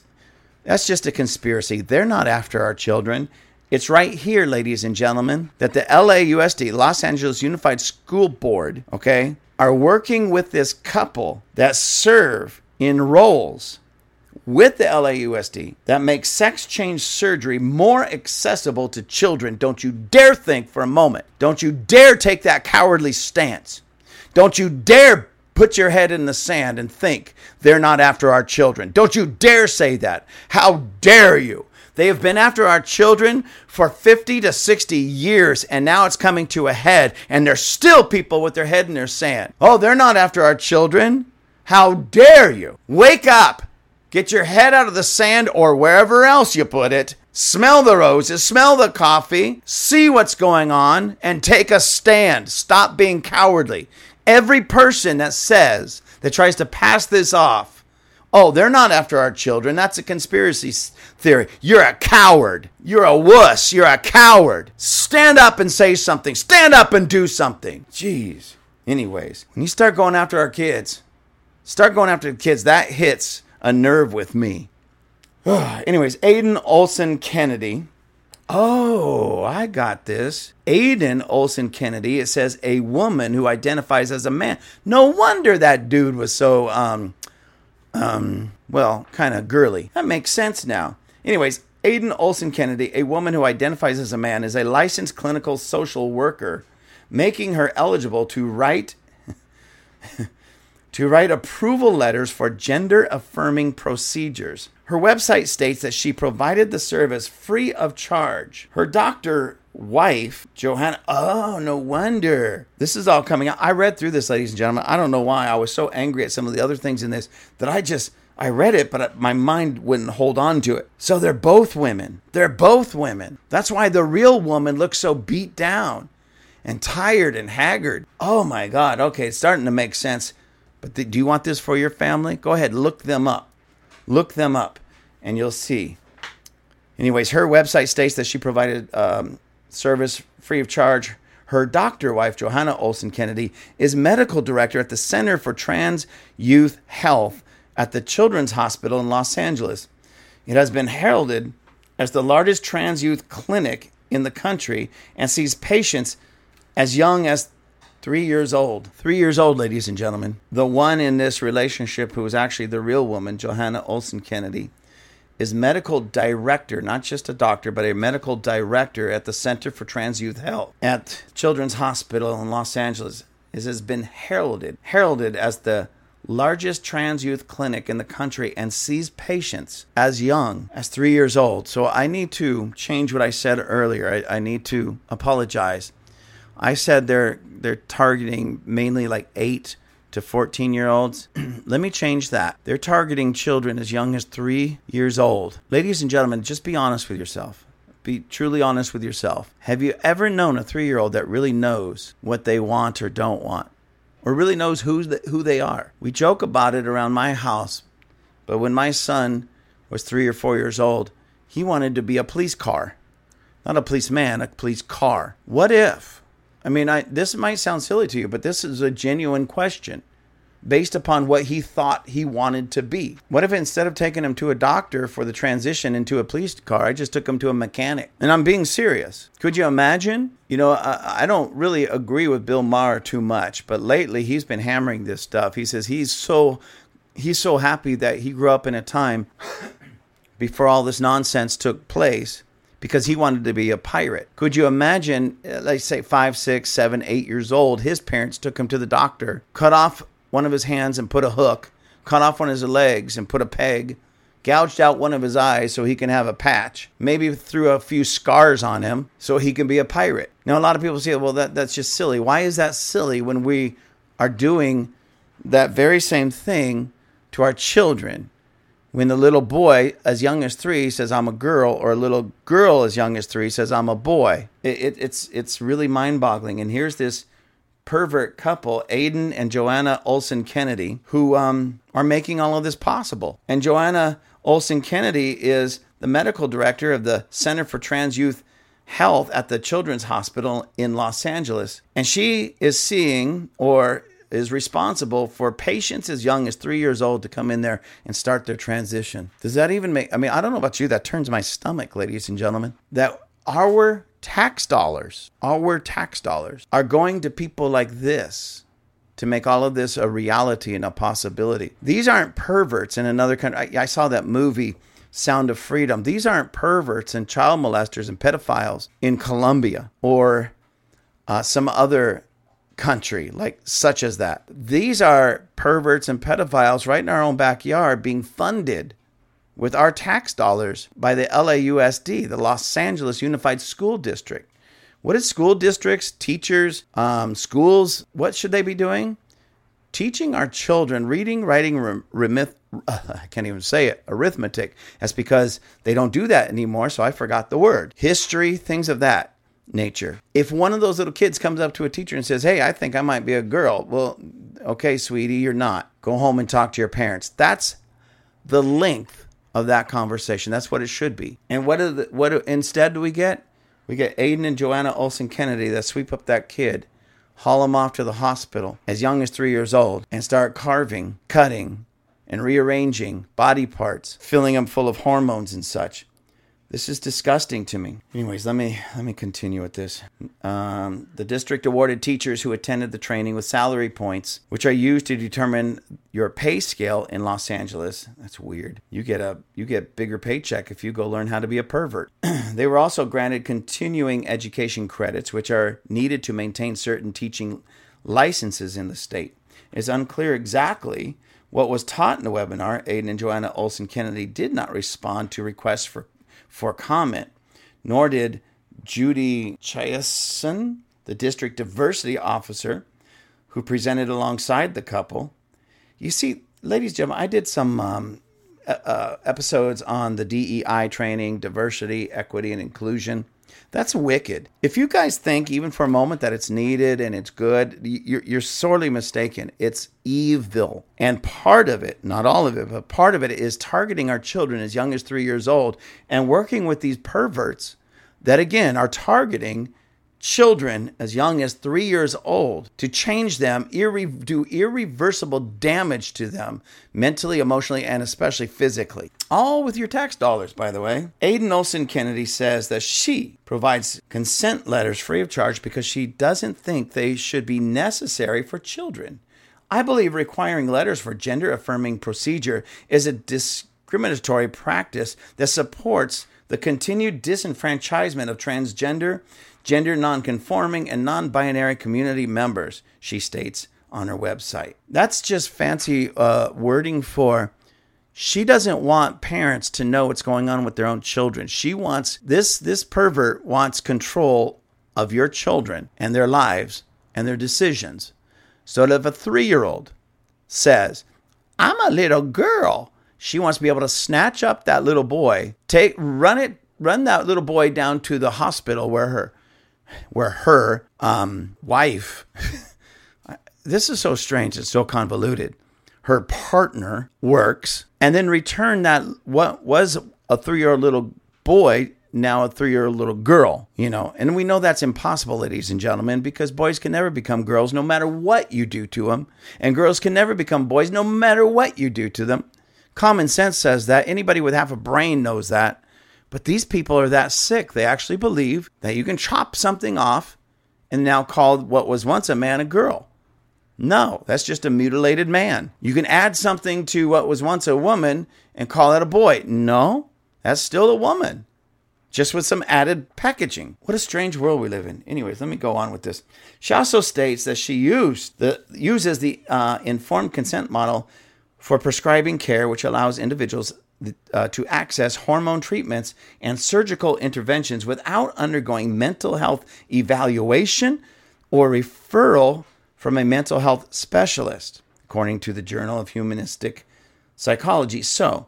that's just a conspiracy. They're not after our children. It's right here, ladies and gentlemen, that the LAUSD, Los Angeles Unified School Board, okay, are working with this couple that serve in roles with the LAUSD that makes sex change surgery more accessible to children. Don't you dare think for a moment. Don't you dare take that cowardly stance. Don't you dare put your head in the sand and think they're not after our children. Don't you dare say that. How dare you? They have been after our children for 50 to 60 years, and now it's coming to a head, and there's still people with their head in their sand. Oh, they're not after our children. How dare you? Wake up! Get your head out of the sand or wherever else you put it. Smell the roses, smell the coffee, see what's going on, and take a stand. Stop being cowardly. Every person that says, that tries to pass this off, oh, they're not after our children, that's a conspiracy theory. You're a coward. You're a wuss. You're a coward. Stand up and say something. Stand up and do something. Jeez. Anyways, when you start going after our kids, start going after the kids, that hits a nerve with me. [SIGHS] Anyways, Aydin Olson Kennedy. Oh, I got this. Aydin Olson Kennedy. It says a woman who identifies as a man. No wonder that dude was so um um well, kind of girly. That makes sense now. Anyways, Aydin Olson Kennedy, a woman who identifies as a man, is a licensed clinical social worker, making her eligible to write [LAUGHS] to write approval letters for gender affirming procedures. Her website states that she provided the service free of charge. Her doctor wife, Johanna. Oh, no wonder. This is all coming out. I read through this, ladies and gentlemen. I don't know why. I was so angry at some of the other things in this that I just. I read it, but my mind wouldn't hold on to it. So they're both women. They're both women. That's why the real woman looks so beat down and tired and haggard. Oh my God. Okay, it's starting to make sense. But do you want this for your family? Go ahead, look them up. Look them up, and you'll see. Anyways, her website states that she provided um, service free of charge. Her doctor wife, Johanna Olson Kennedy, is medical director at the Center for Trans Youth Health at the Children's Hospital in Los Angeles. It has been heralded as the largest trans youth clinic in the country and sees patients as young as Three years old. Three years old, ladies and gentlemen. The one in this relationship who is actually the real woman, Johanna Olson Kennedy, is medical director, not just a doctor, but a medical director at the Center for Trans Youth Health at Children's Hospital in Los Angeles. It has been heralded, heralded as the largest trans youth clinic in the country and sees patients as young as three years old. So I need to change what I said earlier. I, I need to apologize. I said they're they're targeting mainly like eight to 14 year olds. [CLEARS THROAT] Let me change that. They're targeting children as young as three years old. Ladies and gentlemen, just be honest with yourself. Be truly honest with yourself. Have you ever known a three year old that really knows what they want or don't want? Or really knows who's the, who they are? We joke about it around my house, but when my son was three or four years old, he wanted to be a police car. Not a policeman, a police car. What if I mean, I, this might sound silly to you, but this is a genuine question based upon what he thought he wanted to be. What if instead of taking him to a doctor for the transition into a police car, I just took him to a mechanic? And I'm being serious. Could you imagine? You know, I, I don't really agree with Bill Maher too much, but lately he's been hammering this stuff. He says he's so he's so happy that he grew up in a time before all this nonsense took place because he wanted to be a pirate. Could you imagine, uh, let's say five, six, seven, eight years old, his parents took him to the doctor, cut off one of his hands and put a hook, cut off one of his legs and put a peg, gouged out one of his eyes so he can have a patch, maybe threw a few scars on him so he can be a pirate. Now, a lot of people say, well, that, that's just silly. Why is that silly when we are doing that very same thing to our children? When the little boy, as young as three, says, I'm a girl, or a little girl, as young as three, says, I'm a boy. It, it, it's, it's really mind boggling. And here's this pervert couple, Aydin and Joanna Olson Kennedy, who um, are making all of this possible. And Joanna Olson Kennedy is the medical director of the Center for Trans Youth Health at the Children's Hospital in Los Angeles. And she is seeing or is responsible for patients as young as three years old to come in there and start their transition. Does that even make, I mean, I don't know about you, that turns my stomach, ladies and gentlemen, that our tax dollars, our tax dollars, are going to people like this to make all of this a reality and a possibility. These aren't perverts in another country. I, I saw that movie. Sound of Freedom. These aren't perverts and child molesters and pedophiles in Colombia or uh, some other country like such as that. These are perverts and pedophiles right in our own backyard being funded with our tax dollars by the LAUSD, the Los Angeles Unified School District. What is school districts, teachers, um, schools, what should they be doing? Teaching our children reading, writing, uh, [LAUGHS] I can't even say it, arithmetic. That's because they don't do that anymore, so I forgot the word. History, things of that nature. If one of those little kids comes up to a teacher and says, Hey, I think I might be a girl, well, okay, sweetie, you're not. Go home and talk to your parents. That's the length of that conversation. That's what it should be. And what, the, what instead do we get? We get Aydin and Joanna Olson Kennedy that sweep up that kid, haul him off to the hospital as young as three years old, and start carving, cutting, and rearranging body parts, filling them full of hormones and such. This is disgusting to me. Anyways, let me let me continue with this. Um, the district awarded teachers who attended the training with salary points, which are used to determine your pay scale in Los Angeles. That's weird. You get a you get bigger paycheck if you go learn how to be a pervert. [CLEARS THROAT] they were also granted continuing education credits, which are needed to maintain certain teaching licenses in the state. It's unclear exactly what was taught in the webinar. Aydin and Joanna Olson Kennedy did not respond to requests for for comment, nor did Judy Chiasson, the district diversity officer, who presented alongside the couple. You see, ladies and gentlemen, I did some um, uh, episodes on the DEI training, diversity, equity, and inclusion. That's wicked. If you guys think, even for a moment, that it's needed and it's good, you're, you're sorely mistaken. It's evil. And part of it, not all of it, but part of it is targeting our children as young as three years old and working with these perverts that, again, are targeting children as young as three years old to change them, irre- do irreversible damage to them mentally, emotionally, and especially physically. All with your tax dollars, by the way. Aydin Olson Kennedy says that she provides consent letters free of charge because she doesn't think they should be necessary for children. I believe requiring letters for gender affirming procedure is a discriminatory practice that supports the continued disenfranchisement of transgender gender nonconforming, and non binary community members, she states on her website. That's just fancy uh, wording for she doesn't want parents to know what's going on with their own children. She wants this this pervert wants control of your children and their lives and their decisions. So that if a 3-year-old says, "I'm a little girl," she wants to be able to snatch up that little boy, take run it run that little boy down to the hospital where her where her um, wife, [LAUGHS] this is so strange, it's so convoluted. Her partner works and then return that what was a three year old little boy now a three year old little girl, you know. And we know that's impossible, ladies and gentlemen, because boys can never become girls no matter what you do to them. And girls can never become boys no matter what you do to them. Common sense says that. Anybody with half a brain knows that. But these people are that sick. They actually believe that you can chop something off and now call what was once a man a girl. No, that's just a mutilated man. You can add something to what was once a woman and call it a boy. No, that's still a woman. just with some added packaging. What a strange world we live in. Anyways, let me go on with this. She also states that she used the uses the uh, informed consent model for prescribing care, which allows individuals uh, to access hormone treatments and surgical interventions without undergoing mental health evaluation or referral from a mental health specialist, according to the Journal of Humanistic Psychology. So,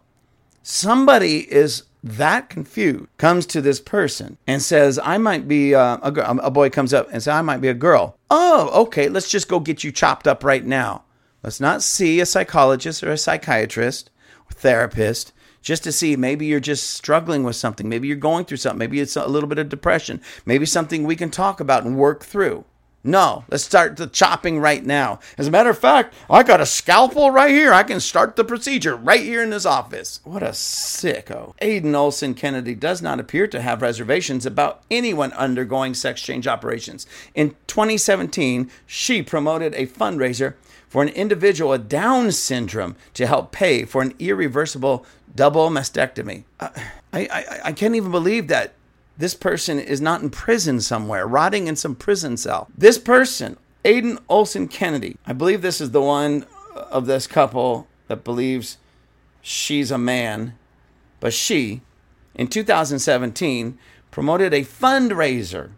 somebody is that confused comes to this person and says, I might be uh, a. A boy comes up and says, I might be a girl. Oh, okay, let's just go get you chopped up right now. Let's not see a psychologist or a psychiatrist or therapist just to see maybe you're just struggling with something. Maybe you're going through something. Maybe it's a little bit of depression. Maybe something we can talk about and work through. No, let's start the chopping right now. As a matter of fact, I got a scalpel right here. I can start the procedure right here in this office. What a sicko. Aydin Olson Kennedy does not appear to have reservations about anyone undergoing sex change operations. In 2017, she promoted a fundraiser for an individual with Down syndrome to help pay for an irreversible double mastectomy. Uh, I, I, I can't even believe that this person is not in prison somewhere, rotting in some prison cell. This person, Aydin Olson Kennedy, I believe this is the one of this couple that believes she's a man, but she, in 2017, promoted a fundraiser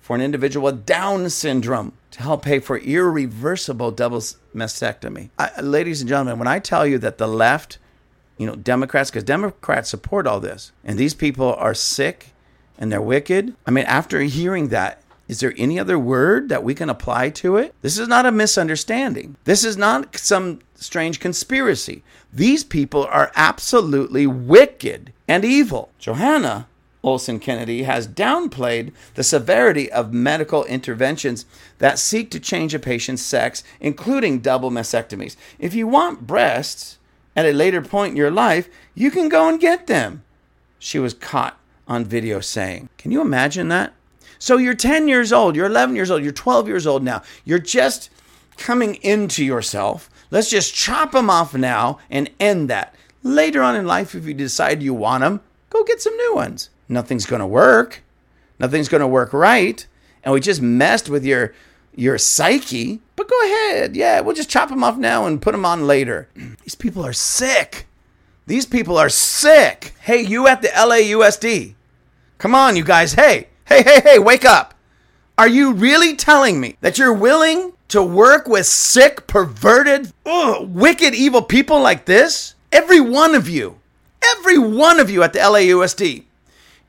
for an individual with Down syndrome to help pay for irreversible double mastectomy. I, ladies and gentlemen, when I tell you that the left, you know, Democrats, because Democrats support all this, and these people are sick and they're wicked. I mean, after hearing that, is there any other word that we can apply to it? This is not a misunderstanding. This is not some strange conspiracy. These people are absolutely wicked and evil. Johanna Olson Kennedy has downplayed the severity of medical interventions that seek to change a patient's sex, including double mastectomies. If you want breasts at a later point in your life, you can go and get them. She was caught on video saying. Can you imagine that? So you're 10 years old, you're 11 years old, you're 12 years old now. You're just coming into yourself. Let's just chop them off now and end that. Later on in life, if you decide you want them, go get some new ones. Nothing's going to work. Nothing's going to work right. And we just messed with your your psyche. But go ahead. Yeah, we'll just chop them off now and put them on later. [CLEARS THROAT] These people are sick. These people are sick. Hey, you at the LAUSD. Come on, you guys. Hey, hey, hey, hey, wake up. Are you really telling me that you're willing to work with sick, perverted, ugh, wicked, evil people like this? Every one of you. Every one of you at the LAUSD.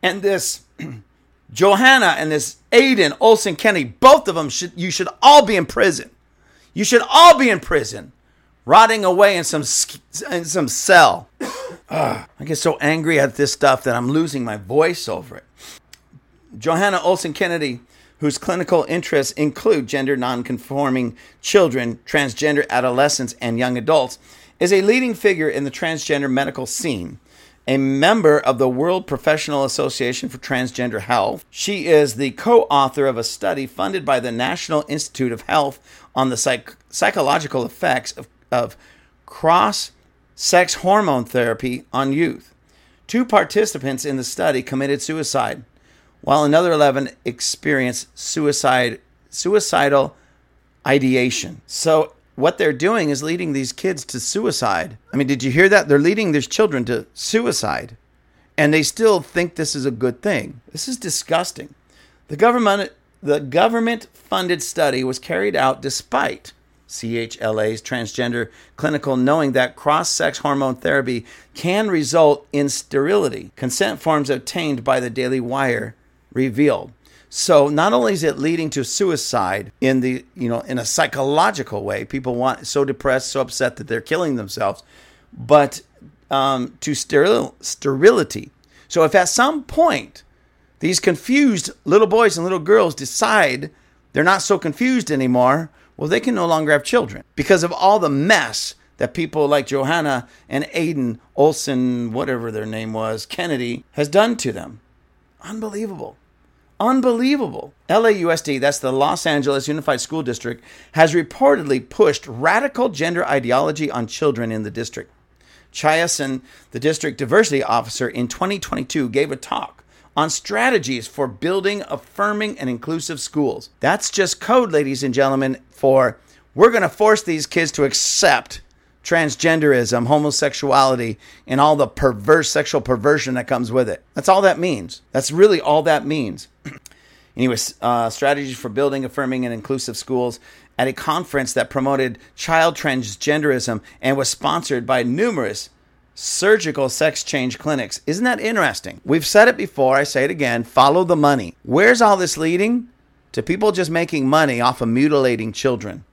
And this [CLEARS THROAT] Johanna and this Aydin Olson Kennedy, both of them should you should all be in prison. You should all be in prison rotting away in some in some cell. [COUGHS] Ah, I get so angry at this stuff that I'm losing my voice over it. Johanna Olson Kennedy, whose clinical interests include gender nonconforming children, transgender adolescents, and young adults, is a leading figure in the transgender medical scene. A member of the World Professional Association for Transgender Health, she is the co author of a study funded by the National Institute of Health on the psych- psychological effects of of cross sex hormone therapy on youth. Two participants in the study committed suicide, while another 11 experienced suicide, suicidal ideation. So, what they're doing is leading these kids to suicide. I mean, did you hear that? They're leading these children to suicide, and they still think this is a good thing. This is disgusting. The government, the government funded study was carried out despite CHLA's transgender clinical, knowing that cross sex hormone therapy can result in sterility. Consent forms obtained by the Daily Wire revealed. So not only is it leading to suicide in the you know in a psychological way, people want so depressed, so upset that they're killing themselves, but um, to steril, sterility. So if at some point these confused little boys and little girls decide they're not so confused anymore, well, they can no longer have children because of all the mess that people like Johanna and Aydin Olson, whatever their name was, Kennedy, has done to them. Unbelievable. Unbelievable. LAUSD, that's the Los Angeles Unified School District, has reportedly pushed radical gender ideology on children in the district. Chiasson, the district diversity officer in 2022, gave a talk on strategies for building affirming and inclusive schools. That's just code, ladies and gentlemen, for we're going to force these kids to accept transgenderism, homosexuality, and all the perverse sexual perversion that comes with it. That's all that means. That's really all that means. [CLEARS THROAT] Anyways, uh, strategies for building affirming and inclusive schools at a conference that promoted child transgenderism and was sponsored by numerous surgical sex change clinics. Isn't that interesting? We've said it before, I say it again follow the money. Where's all this leading? To people just making money off of mutilating children.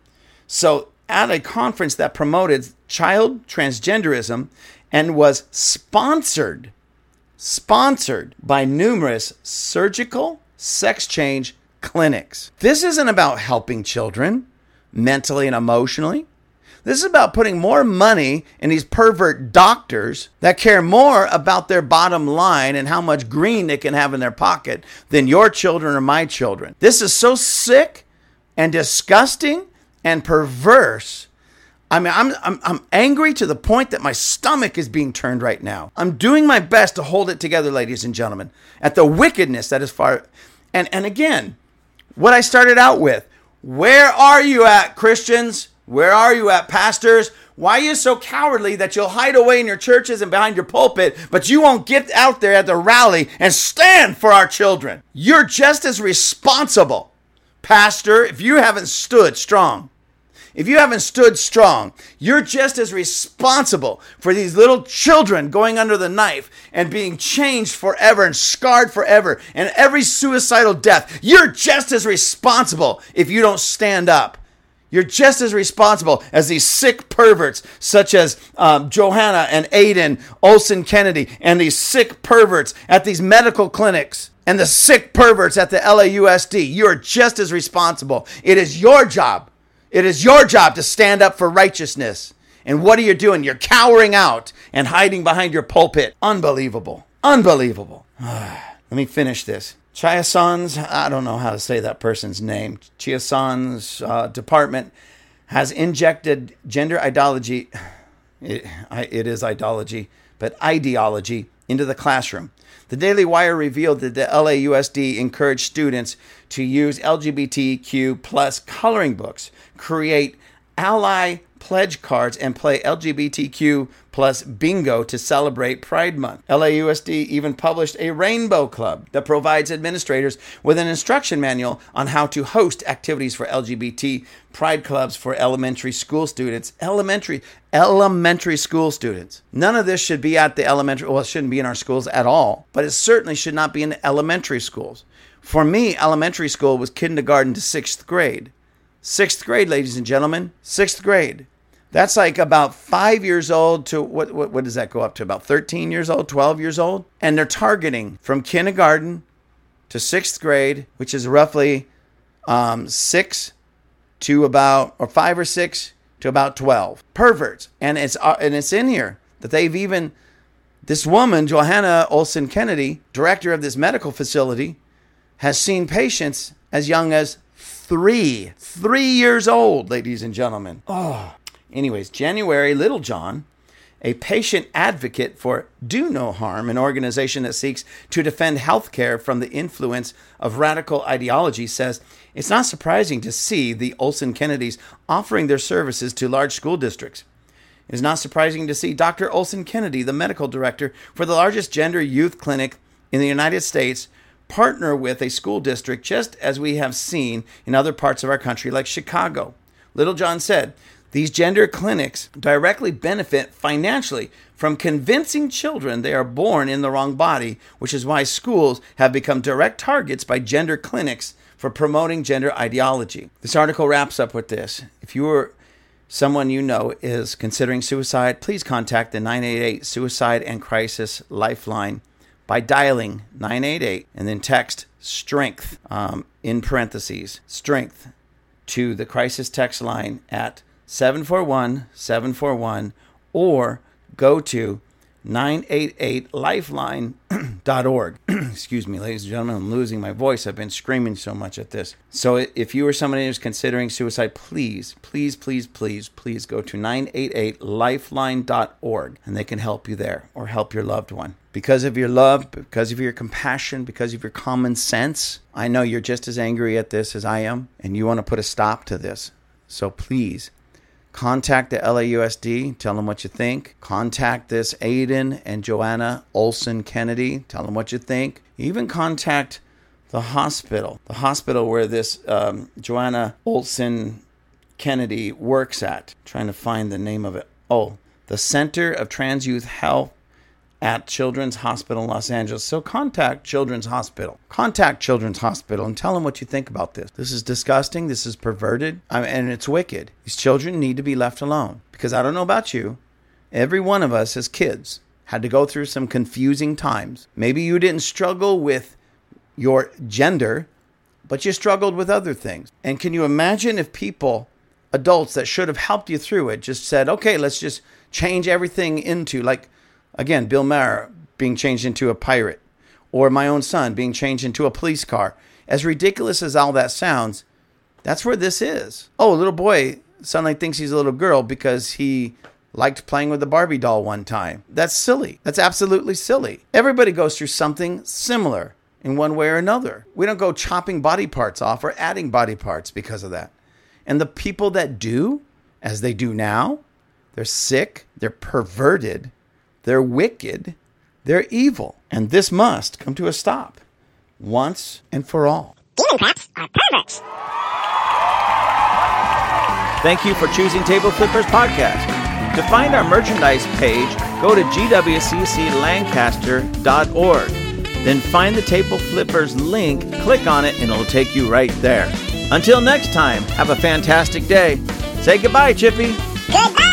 So, at a conference that promoted child transgenderism and was sponsored sponsored by numerous surgical sex change clinics. This isn't about helping children mentally and emotionally. This is about putting more money in these pervert doctors that care more about their bottom line and how much green they can have in their pocket than your children or my children. This is so sick and disgusting and perverse. I mean, I'm, I'm, I'm angry to the point that my stomach is being turned right now. I'm doing my best to hold it together, ladies and gentlemen, at the wickedness that is far. And, and again, what I started out with where are you at, Christians? Where are you at, pastors? Why are you so cowardly that you'll hide away in your churches and behind your pulpit, but you won't get out there at the rally and stand for our children? You're just as responsible, pastor, if you haven't stood strong. If you haven't stood strong, you're just as responsible for these little children going under the knife and being changed forever and scarred forever and every suicidal death. You're just as responsible if you don't stand up. You're just as responsible as these sick perverts, such as um, Johanna and Aydin Olson Kennedy, and these sick perverts at these medical clinics, and the sick perverts at the LAUSD. You're just as responsible. It is your job. It is your job to stand up for righteousness. And what are you doing? You're cowering out and hiding behind your pulpit. Unbelievable. Unbelievable. [SIGHS] Let me finish this. Chiasson's, I don't know how to say that person's name, Chiasson's uh, department has injected gender ideology, [SIGHS] it, it is ideology, but ideology into the classroom. The Daily Wire revealed that the LAUSD encouraged students to use LGBTQ plus coloring books, create ally pledge cards and play LGBTQ plus bingo to celebrate Pride Month. LAUSD even published a Rainbow Club that provides administrators with an instruction manual on how to host activities for LGBT pride clubs for elementary school students. Elementary elementary school students. None of this should be at the elementary well, it shouldn't be in our schools at all, but it certainly should not be in elementary schools. For me, elementary school was kindergarten to 6th grade. Sixth grade, ladies and gentlemen. Sixth grade. That's like about five years old to what, what, what does that go up to? About 13 years old, 12 years old? And they're targeting from kindergarten to sixth grade, which is roughly um, six to about, or five or six to about 12. Perverts. And it's, uh, and it's in here that they've even, this woman, Johanna Olson Kennedy, director of this medical facility, has seen patients as young as three, three years old, ladies and gentlemen. Oh, anyways, January Littlejohn, a patient advocate for Do No Harm, an organization that seeks to defend healthcare from the influence of radical ideology, says it's not surprising to see the Olson Kennedys offering their services to large school districts. It is not surprising to see Dr. Olson Kennedy, the medical director for the largest gender youth clinic in the United States, partner with a school district, just as we have seen in other parts of our country, like Chicago. Littlejohn said, these gender clinics directly benefit financially from convincing children they are born in the wrong body, which is why schools have become direct targets by gender clinics for promoting gender ideology. This article wraps up with this. If you are someone you know is considering suicide, please contact the 988 Suicide and Crisis Lifeline by dialing 988 and then text strength um, in parentheses, strength to the crisis text line at 741 741 or go to 988lifeline.org. [CLEARS THROAT] Excuse me, ladies and gentlemen, I'm losing my voice. I've been screaming so much at this. So if you or somebody who's considering suicide, please, please, please, please, please go to 988lifeline.org and they can help you there or help your loved one. Because of your love, because of your compassion, because of your common sense, I know you're just as angry at this as I am, and you want to put a stop to this. So please Contact the LAUSD, tell them what you think. Contact this Aydin and Joanna Olson Kennedy, tell them what you think. Even contact the hospital, the hospital where this um, Joanna Olson Kennedy works at. I'm trying to find the name of it. Oh, the Center of Trans Youth Health at Children's Hospital Los Angeles. So contact Children's Hospital. Contact Children's Hospital and tell them what you think about this. This is disgusting. This is perverted. I mean, and it's wicked. These children need to be left alone. Because I don't know about you, every one of us as kids had to go through some confusing times. Maybe you didn't struggle with your gender, but you struggled with other things. And can you imagine if people, adults that should have helped you through it, just said, okay, let's just change everything into like, Again, Bill Maher being changed into a pirate, or my own son being changed into a police car. As ridiculous as all that sounds, that's where this is. Oh, a little boy suddenly thinks he's a little girl because he liked playing with a Barbie doll one time. That's silly. That's absolutely silly. Everybody goes through something similar in one way or another. We don't go chopping body parts off or adding body parts because of that. And the people that do, as they do now, they're sick, they're perverted, they're wicked. They're evil. And this must come to a stop once and for all. Democrats are perverts. Thank you for choosing Table Flippers Podcast. To find our merchandise page, go to gwcclancaster.org. Then find the Table Flippers link, click on it, and it'll take you right there. Until next time, have a fantastic day. Say goodbye, Chippy. Goodbye.